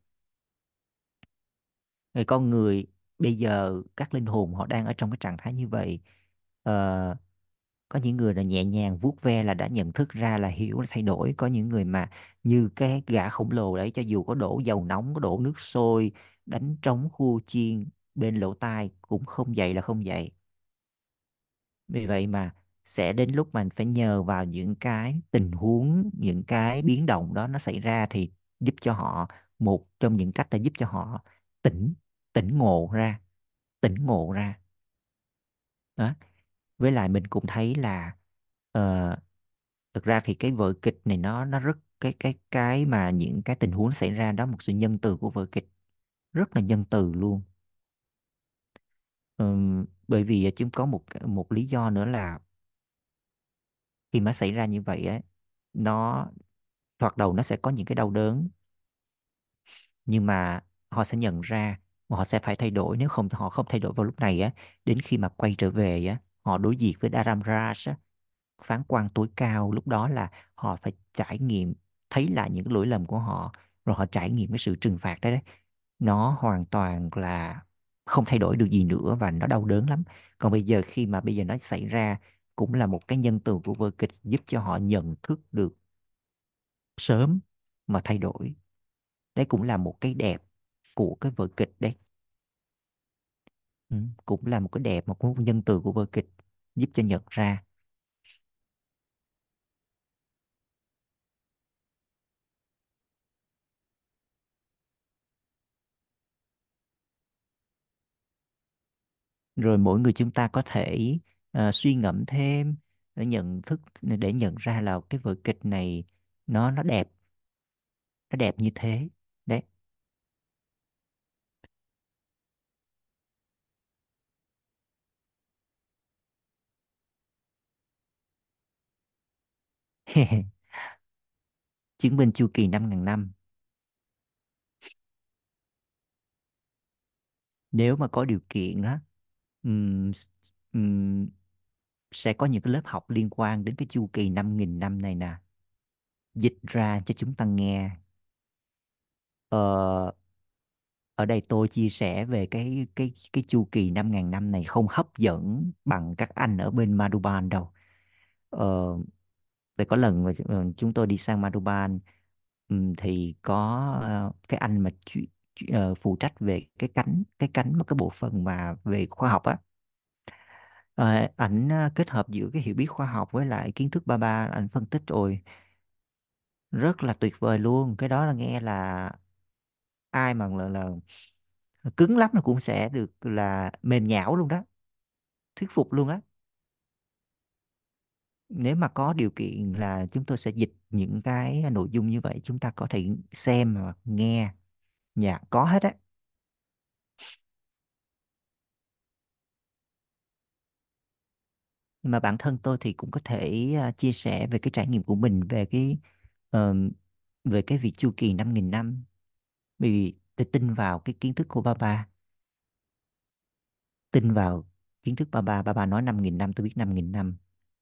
người con người bây giờ các linh hồn họ đang ở trong cái trạng thái như vậy uh, có những người là nhẹ nhàng vuốt ve là đã nhận thức ra là hiểu là thay đổi. Có những người mà như cái gã khổng lồ đấy cho dù có đổ dầu nóng có đổ nước sôi đánh trống khu chiên bên lỗ tai cũng không dậy là không dậy vì vậy mà sẽ đến lúc mình phải nhờ vào những cái tình huống những cái biến động đó nó xảy ra thì giúp cho họ một trong những cách là giúp cho họ tỉnh tỉnh ngộ ra tỉnh ngộ ra. Đó với lại mình cũng thấy là uh, thực ra thì cái vở kịch này nó nó rất cái cái cái mà những cái tình huống xảy ra đó một sự nhân từ của vở kịch rất là nhân từ luôn. Um, bởi vì chúng có một một lý do nữa là khi mà xảy ra như vậy á nó thoạt đầu nó sẽ có những cái đau đớn nhưng mà họ sẽ nhận ra mà họ sẽ phải thay đổi, nếu không họ không thay đổi vào lúc này á. Đến khi mà quay trở về á, họ đối diện với Dharam Raj á, phán quan tối cao, lúc đó là họ phải trải nghiệm, thấy lại những lỗi lầm của họ, rồi họ trải nghiệm cái sự trừng phạt đấy đấy. Nó hoàn toàn là không thay đổi được gì nữa và nó đau đớn lắm. Còn bây giờ khi mà bây giờ nó xảy ra cũng là một cái nhân từ của vở kịch giúp cho họ nhận thức được sớm mà thay đổi. Đấy cũng là một cái đẹp của cái vở kịch đấy. Ừ, cũng là một cái đẹp một cái nhân từ của vở kịch giúp cho nhận ra. Rồi mỗi người chúng ta có thể uh, suy ngẫm thêm để nhận thức để nhận ra là cái vở kịch này nó nó đẹp. Nó đẹp như thế. Đấy. chứng minh chu kỳ 5.000 năm. Nếu mà có điều kiện đó um, um, sẽ có những cái lớp học liên quan đến cái chu kỳ 5.000 năm này nè. Dịch ra cho chúng ta nghe. Ờ, ở đây tôi chia sẻ về cái cái cái chu kỳ 5.000 năm này không hấp dẫn bằng các anh ở bên Madhuban đâu. Ờ, vậy có lần mà ờ, chúng tôi đi sang Madhuban ừm, thì có ờ, cái anh mà chu- chu- ờ, phụ trách về cái cánh cái cánh mà cái bộ phận mà về khoa học á. Ờ, ảnh à, kết hợp giữa cái hiểu biết khoa học với lại kiến thức ba ba ảnh phân tích rồi. Rất là tuyệt vời luôn cái đó là nghe là ai mà là, là cứng lắm là cũng sẽ được là mềm nhão luôn đó thuyết phục luôn á nếu mà có điều kiện là chúng tôi sẽ dịch những cái nội dung như vậy chúng ta có thể xem và nghe. Dạ có hết á. Nhưng mà bản thân tôi thì cũng có thể à, chia sẻ về cái trải nghiệm của mình về cái uh, về cái việc chu kỳ 5.000 năm vì tôi tin vào cái kiến thức của ba ba. Tin vào kiến thức ba ba. Ba ba nói 5.000 năm tôi biết 5.000 năm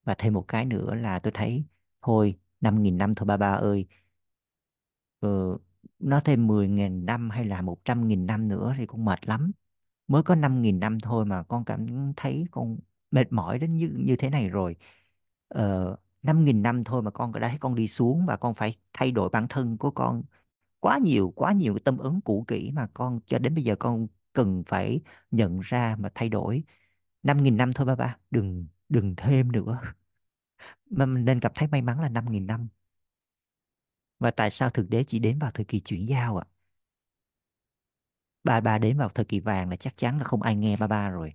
và thêm một cái nữa là tôi thấy thôi 5.000 năm thôi ba ba ơi. Ừ, nó thêm 10.000 năm hay là 100.000 năm nữa thì cũng mệt lắm. Mới có 5.000 năm thôi mà con cảm thấy con mệt mỏi đến như như thế này rồi. Ờ, 5.000 năm thôi mà con đã thấy con đi xuống và con phải thay đổi bản thân của con quá nhiều quá nhiều tâm ứng cũ kỹ mà con cho đến bây giờ con cần phải nhận ra mà thay đổi. 5.000 năm thôi ba ba đừng đừng thêm nữa. Mà mình nên cảm thấy may mắn là 5.000 năm. Và tại sao thực đế chỉ đến vào thời kỳ chuyển giao ạ? Ba ba đến vào thời kỳ vàng là chắc chắn là không ai nghe ba ba rồi.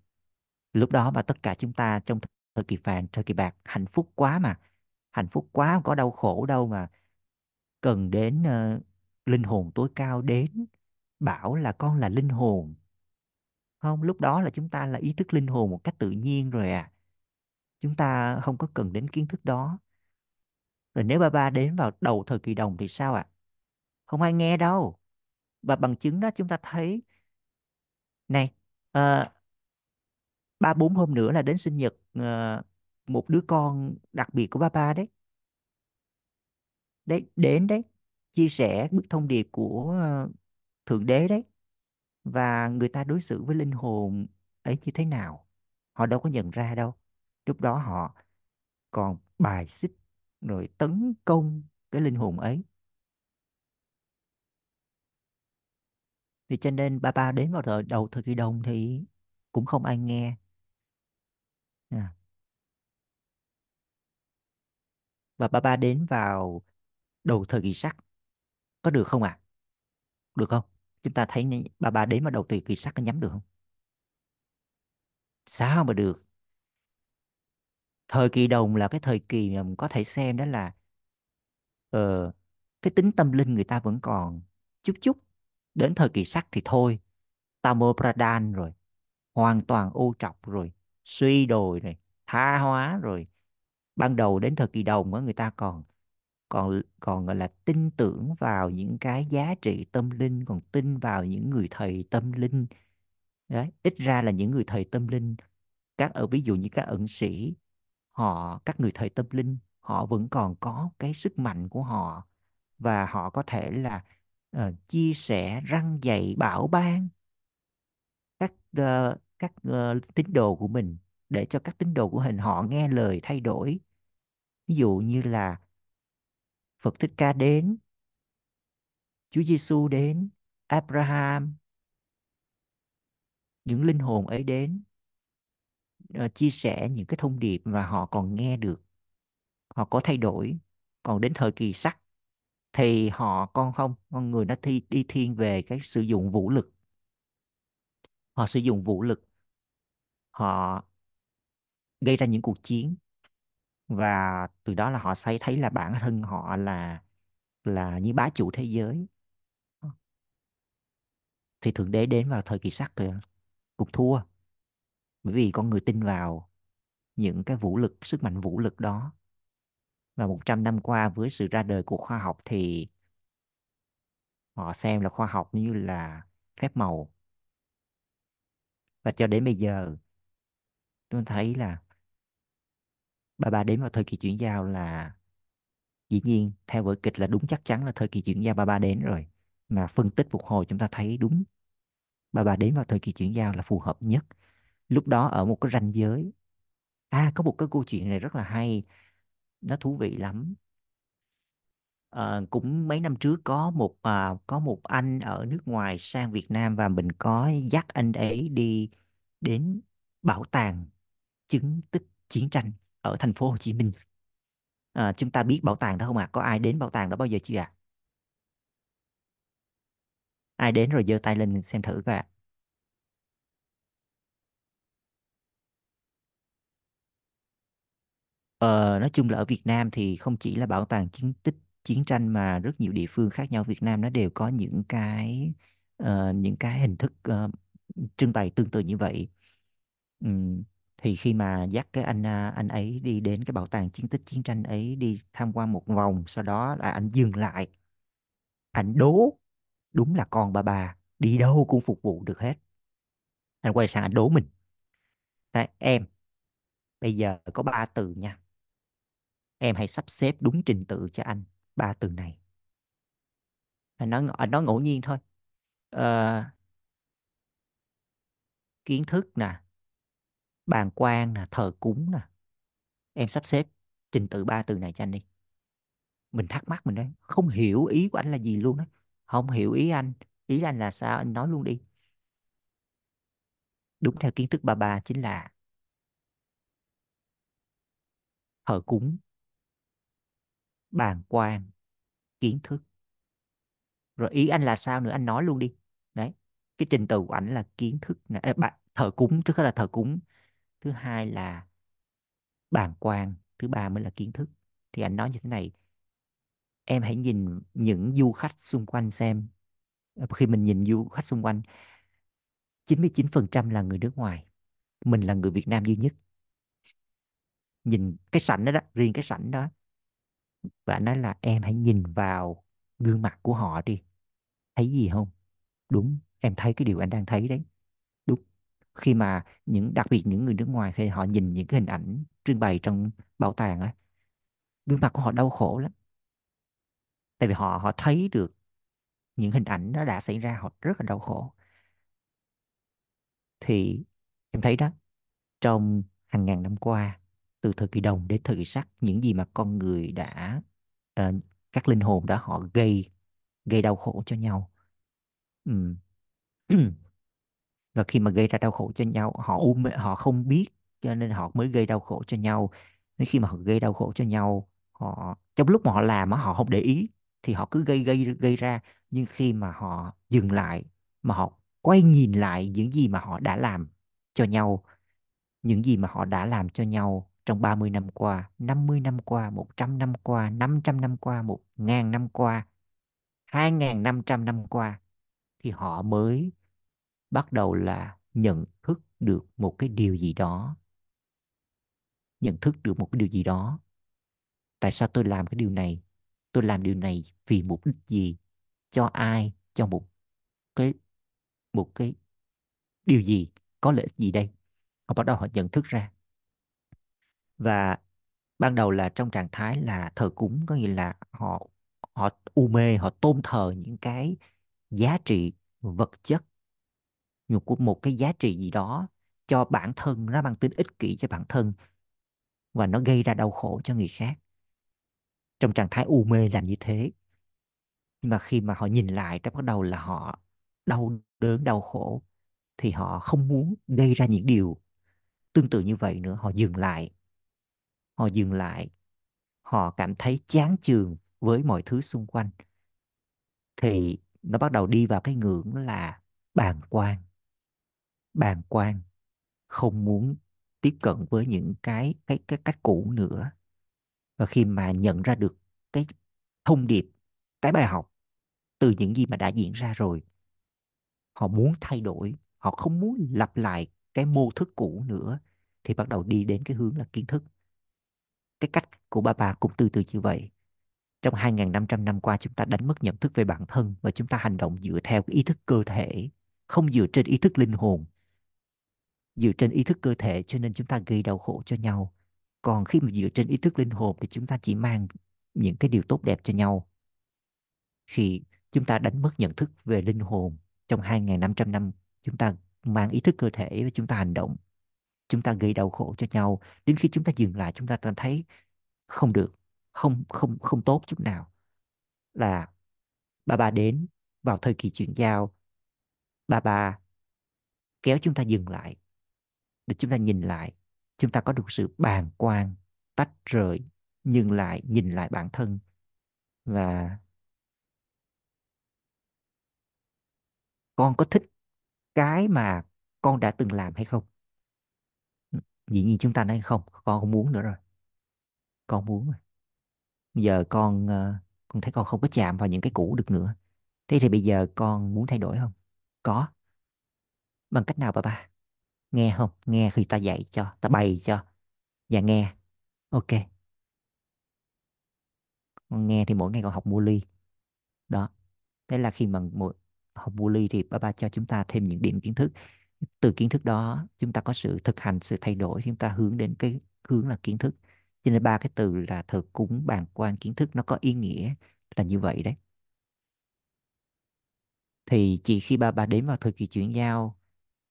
Lúc đó mà tất cả chúng ta trong thời kỳ vàng thời kỳ bạc hạnh phúc quá mà. Hạnh phúc quá không có đau khổ đâu mà. Cần đến uh, linh hồn tối cao đến bảo là con là linh hồn. Không lúc đó là chúng ta là ý thức linh hồn một cách tự nhiên rồi à chúng ta không có cần đến kiến thức đó. Rồi nếu ba ba đến vào đầu thời kỳ đồng thì sao ạ? Không ai nghe đâu. Và bằng chứng đó chúng ta thấy này ba ba bốn hôm nữa là đến sinh nhật uh, một đứa con đặc biệt của ba ba đấy. Đấy đến đấy chia sẻ bức thông điệp của uh, thượng đế đấy. Và người ta đối xử với linh hồn ấy như thế nào? Họ đâu có nhận ra đâu lúc đó họ còn bài xích rồi tấn công cái linh hồn ấy. Thì cho nên ba ba đến vào thời, đầu thời kỳ đông thì cũng không ai nghe. À. và ba ba đến vào đầu thời kỳ sắc có được không ạ? Được không? Chúng ta thấy ba ba đến vào đầu thời kỳ sắc có nhắm được không? Sao mà được? Thời kỳ đồng là cái thời kỳ mà mình có thể xem đó là ờ, cái tính tâm linh người ta vẫn còn chút chút. Đến thời kỳ sắt thì thôi Tamo Pradhan rồi hoàn toàn ô trọc rồi suy đồi rồi tha hóa rồi. Ban đầu đến thời kỳ đồng á người ta còn còn còn gọi là tin tưởng vào những cái giá trị tâm linh còn tin vào những người thầy tâm linh. Đấy ít ra là những người thầy tâm linh các ở ví dụ như các ẩn sĩ họ các người thầy tâm linh họ vẫn còn có cái sức mạnh của họ. Và họ có thể là uh, chia sẻ răng dạy bảo ban các uh, các uh, tín đồ của mình để cho các tín đồ của hình họ nghe lời thay đổi. Ví dụ như là Phật Thích Ca đến Chúa Giêsu đến Abraham những linh hồn ấy đến. Ờ, chia sẻ những cái thông điệp và họ còn nghe được, họ có thay đổi. Còn đến thời kỳ sắt thì họ con không, con người nó thi, đi thiên về cái sử dụng vũ lực. Họ sử dụng vũ lực, họ gây ra những cuộc chiến. Và từ đó là họ thấy thấy là bản thân họ là là như bá chủ thế giới. Thì thượng đế đến vào thời kỳ sắt thì cuộc thua bởi vì con người tin vào những cái vũ lực, sức mạnh vũ lực đó. Và 100 năm qua với sự ra đời của khoa học thì họ xem là khoa học như là phép màu. Và cho đến bây giờ, tôi thấy là bà ba đến vào thời kỳ chuyển giao là dĩ nhiên theo vở kịch là đúng chắc chắn là thời kỳ chuyển giao bà ba đến rồi. Mà phân tích phục hồi chúng ta thấy đúng bà ba đến vào thời kỳ chuyển giao là phù hợp nhất lúc đó ở một cái ranh giới. À có một cái câu chuyện này rất là hay. Nó thú vị lắm. À, cũng mấy năm trước có một à, có một anh ở nước ngoài sang Việt Nam và mình có dắt anh ấy đi đến bảo tàng chứng tích chiến tranh ở thành phố Hồ Chí Minh. À, chúng ta biết bảo tàng đó không ạ? À? có ai đến bảo tàng đó bao giờ chưa ạ? À? ai đến rồi giơ tay lên xem thử coi ạ. Ờ, nói chung là ở Việt Nam thì không chỉ là bảo tàng chiến tích chiến tranh mà rất nhiều địa phương khác nhau Việt Nam nó đều có những cái ờ, những cái hình thức ờ, trưng bày tương tự như vậy. Ừm, thì khi mà dắt cái anh à, anh ấy đi đến cái bảo tàng chiến tích chiến tranh ấy đi tham quan một vòng, sau đó là anh dừng lại, anh đố đúng là con bà bà đi đâu cũng phục vụ được hết. Anh quay sang anh đố mình. Đấy, em bây giờ có ba từ nha em hãy sắp xếp đúng trình tự cho anh ba từ này. Anh nói anh nói ngẫu nhiên thôi. À, kiến thức nè bàn quan nè thờ cúng nè. Em sắp xếp trình tự ba từ này cho anh đi. Mình thắc mắc mình đấy không hiểu ý của anh là gì luôn đó không hiểu ý anh ý anh là sao anh nói luôn đi. Đúng theo kiến thức ba ba chính là thờ cúng bàng quan kiến thức. Rồi ý anh là sao nữa anh nói luôn đi. Đấy cái trình tự của anh là kiến thức à, bạn thờ cúng trước hết là thờ cúng. Thứ hai là bàng quan thứ ba mới là kiến thức. Thì anh nói như thế này em hãy nhìn những du khách xung quanh xem. Ờ, khi mình nhìn du khách xung quanh 99% là người nước ngoài mình là người Việt Nam duy nhất. Nhìn cái sảnh đó, đó riêng cái sảnh đó và anh nói là em hãy nhìn vào gương mặt của họ đi. Thấy gì không? Đúng, em thấy cái điều anh đang thấy đấy. Đúng, khi mà những, đặc biệt những người nước ngoài khi họ nhìn những cái hình ảnh trưng bày trong bảo tàng á, gương mặt của họ đau khổ lắm. Tại vì họ họ thấy được những hình ảnh nó đã xảy ra, họ rất là đau khổ. Thì em thấy đó, trong hàng ngàn năm qua từ thời kỳ đồng đến thời kỳ sắt những gì mà con người đã uh, các linh hồn đã họ gây gây đau khổ cho nhau. Ừm. và khi mà gây ra đau khổ cho nhau họ u mê họ không biết cho nên họ mới gây đau khổ cho nhau. Nên khi mà họ gây đau khổ cho nhau họ trong lúc mà họ làm mà họ không để ý thì họ cứ gây gây gây ra. Nhưng khi mà họ dừng lại mà họ quay nhìn lại những gì mà họ đã làm cho nhau những gì mà họ đã làm cho nhau trong 30 năm qua, 50 năm qua, 100 năm qua, 500 năm qua, 1.000 năm qua, 2.500 năm qua thì họ mới bắt đầu là nhận thức được một cái điều gì đó. Nhận thức được một cái điều gì đó. Tại sao tôi làm cái điều này? Tôi làm điều này vì mục đích gì? Cho ai? Cho một cái một cái điều gì? Có lợi ích gì đây? Họ bắt đầu họ nhận thức ra và ban đầu là trong trạng thái là thờ cúng, có nghĩa là họ họ u mê, họ tôn thờ những cái giá trị vật chất, một của một cái giá trị gì đó cho bản thân, nó mang tính ích kỷ cho bản thân và nó gây ra đau khổ cho người khác. Trong trạng thái u mê làm như thế. Nhưng mà khi mà họ nhìn lại đã bắt đầu là họ đau đớn, đau khổ, thì họ không muốn gây ra những điều tương tự như vậy nữa. Họ dừng lại họ dừng lại. Họ cảm thấy chán chường với mọi thứ xung quanh. Thì nó bắt đầu đi vào cái ngưỡng là bàng quan bàng quan không muốn tiếp cận với những cái cái cái cách cũ nữa. Và khi mà nhận ra được cái thông điệp, cái bài học từ những gì mà đã diễn ra rồi, họ muốn thay đổi, họ không muốn lặp lại cái mô thức cũ nữa, thì bắt đầu đi đến cái hướng là kiến thức cái cách của ba bà cũng từ từ như vậy. Trong 2.500 năm qua, chúng ta đánh mất nhận thức về bản thân và chúng ta hành động dựa theo ý thức cơ thể, không dựa trên ý thức linh hồn. Dựa trên ý thức cơ thể cho nên chúng ta gây đau khổ cho nhau. Còn khi mà dựa trên ý thức linh hồn thì chúng ta chỉ mang những cái điều tốt đẹp cho nhau. Khi chúng ta đánh mất nhận thức về linh hồn, trong 2.500 năm, chúng ta mang ý thức cơ thể và chúng ta hành động chúng ta gây đau khổ cho nhau, đến khi chúng ta dừng lại, chúng ta cảm thấy không được, không không không tốt chút nào. Là ba ba đến vào thời kỳ chuyển giao ba ba kéo chúng ta dừng lại để chúng ta nhìn lại. Chúng ta có được sự bàng quan, tách rời nhưng lại, nhìn lại bản thân và con có thích cái mà con đã từng làm hay không? Dĩ nhiên chúng ta nói không, con không muốn nữa rồi. Con muốn rồi. Giờ con ờ, con thấy con không có chạm vào những cái cũ được nữa. Thế thì bây giờ con muốn thay đổi không? Có. Bằng cách nào bà ba? Nghe không? Nghe khi ta dạy cho, ta bày cho. Và nghe. Ok. Con nghe thì mỗi ngày con học mua ly. Đó. Thế là khi mà mỗi học mua ly thì ba ba cho chúng ta thêm những điểm kiến thức từ kiến thức đó, chúng ta có sự thực hành, sự thay đổi, chúng ta hướng đến cái hướng là kiến thức. Cho nên ba cái từ là thờ cúng, bàn quan, kiến thức, nó có ý nghĩa là như vậy đấy. Thì chỉ khi ba ba đến vào thời kỳ chuyển giao,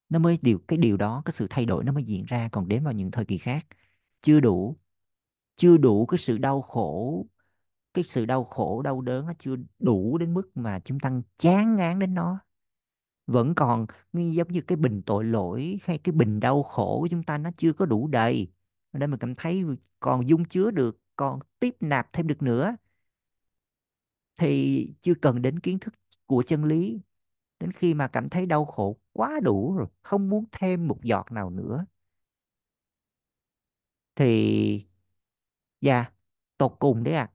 nó mới điều, cái điều đó, cái sự thay đổi nó mới diễn ra, còn đến vào những thời kỳ khác. Chưa đủ chưa đủ cái sự đau khổ, cái sự đau khổ, đau đớn nó chưa đủ đến mức mà chúng ta chán ngán đến nó vẫn còn giống như cái bình tội lỗi hay cái bình đau khổ của chúng ta nó chưa có đủ đầy. Nên mình cảm thấy còn dung chứa được, còn tiếp nạp thêm được nữa. Thì chưa cần đến kiến thức của chân lý. Đến khi mà cảm thấy đau khổ quá đủ rồi, không muốn thêm một giọt nào nữa. Thì dạ tột cùng đấy à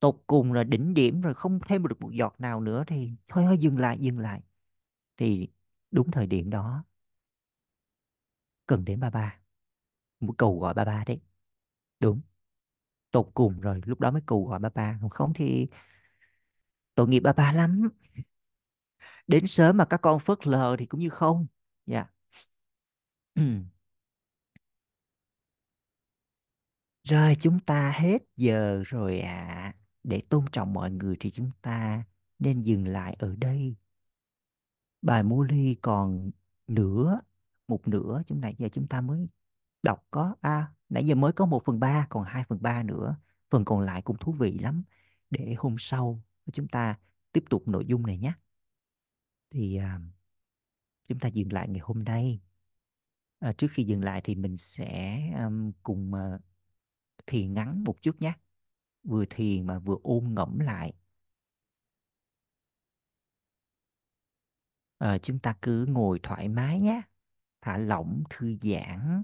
tột cùng là đỉnh điểm rồi, không thêm được một giọt nào nữa thì thôi thôi dừng lại dừng lại. Thì đúng thời điểm đó. Cần đến ba ba. Một cầu gọi ba ba đấy. Đúng. Tột cùng rồi, lúc đó mới cầu gọi ba ba. Còn không thì tội nghiệp ba ba lắm. Đến sớm mà các con phớt lờ thì cũng như không. Dạ. Yeah. rồi chúng ta hết giờ rồi ạ. à để tôn trọng mọi người thì chúng ta nên dừng lại ở đây. Bài Mô ly còn nửa một nửa chúng nãy giờ chúng ta mới đọc có. À, nãy giờ mới có một phần ba còn hai phần ba nữa. Phần còn lại cũng thú vị lắm. Để hôm sau chúng ta tiếp tục nội dung này nhé. Thì à, chúng ta dừng lại ngày hôm nay. À, trước khi dừng lại thì mình sẽ um, cùng uh, thiền ngắn một chút nhé vừa thiền mà vừa ôm ngẫm lại. À, chúng ta cứ ngồi thoải mái nhé. Thả lỏng thư giãn.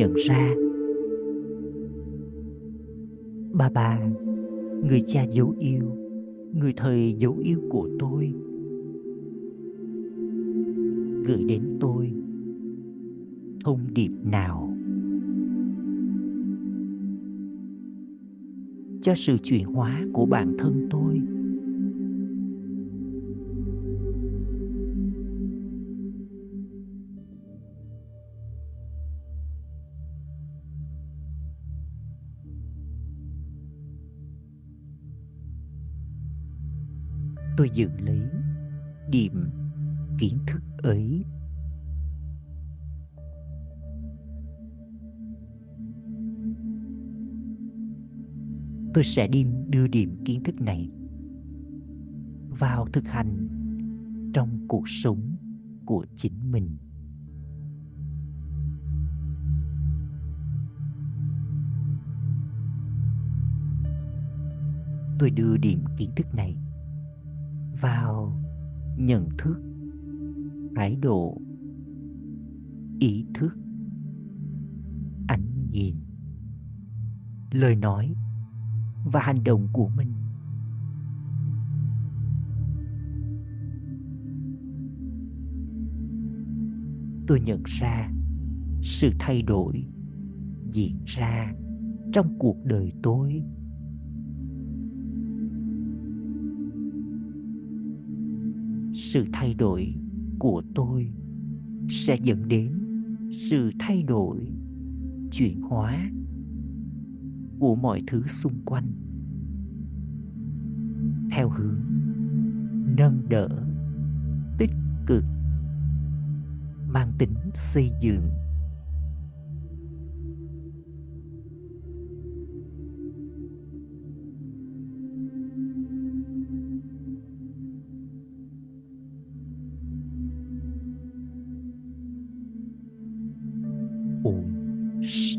Nhận ra. Ba ba người cha dấu yêu, người thầy dấu yêu của tôi, gửi đến tôi thông điệp nào? Cho sự chuyển hóa của bản thân tôi. Tôi giữ lấy điểm kiến thức ấy. Tôi sẽ đi đưa điểm kiến thức này vào thực hành trong cuộc sống của chính mình. Tôi đưa điểm kiến thức này vào nhận thức, thái độ, ý thức, ánh nhìn, lời nói và hành động của mình. Tôi nhận ra sự thay đổi diễn ra trong cuộc đời tôi. Sự thay đổi của tôi sẽ dẫn đến sự thay đổi, chuyển hóa của mọi thứ xung quanh. Theo hướng nâng đỡ, tích cực, mang tính xây dựng. 五十。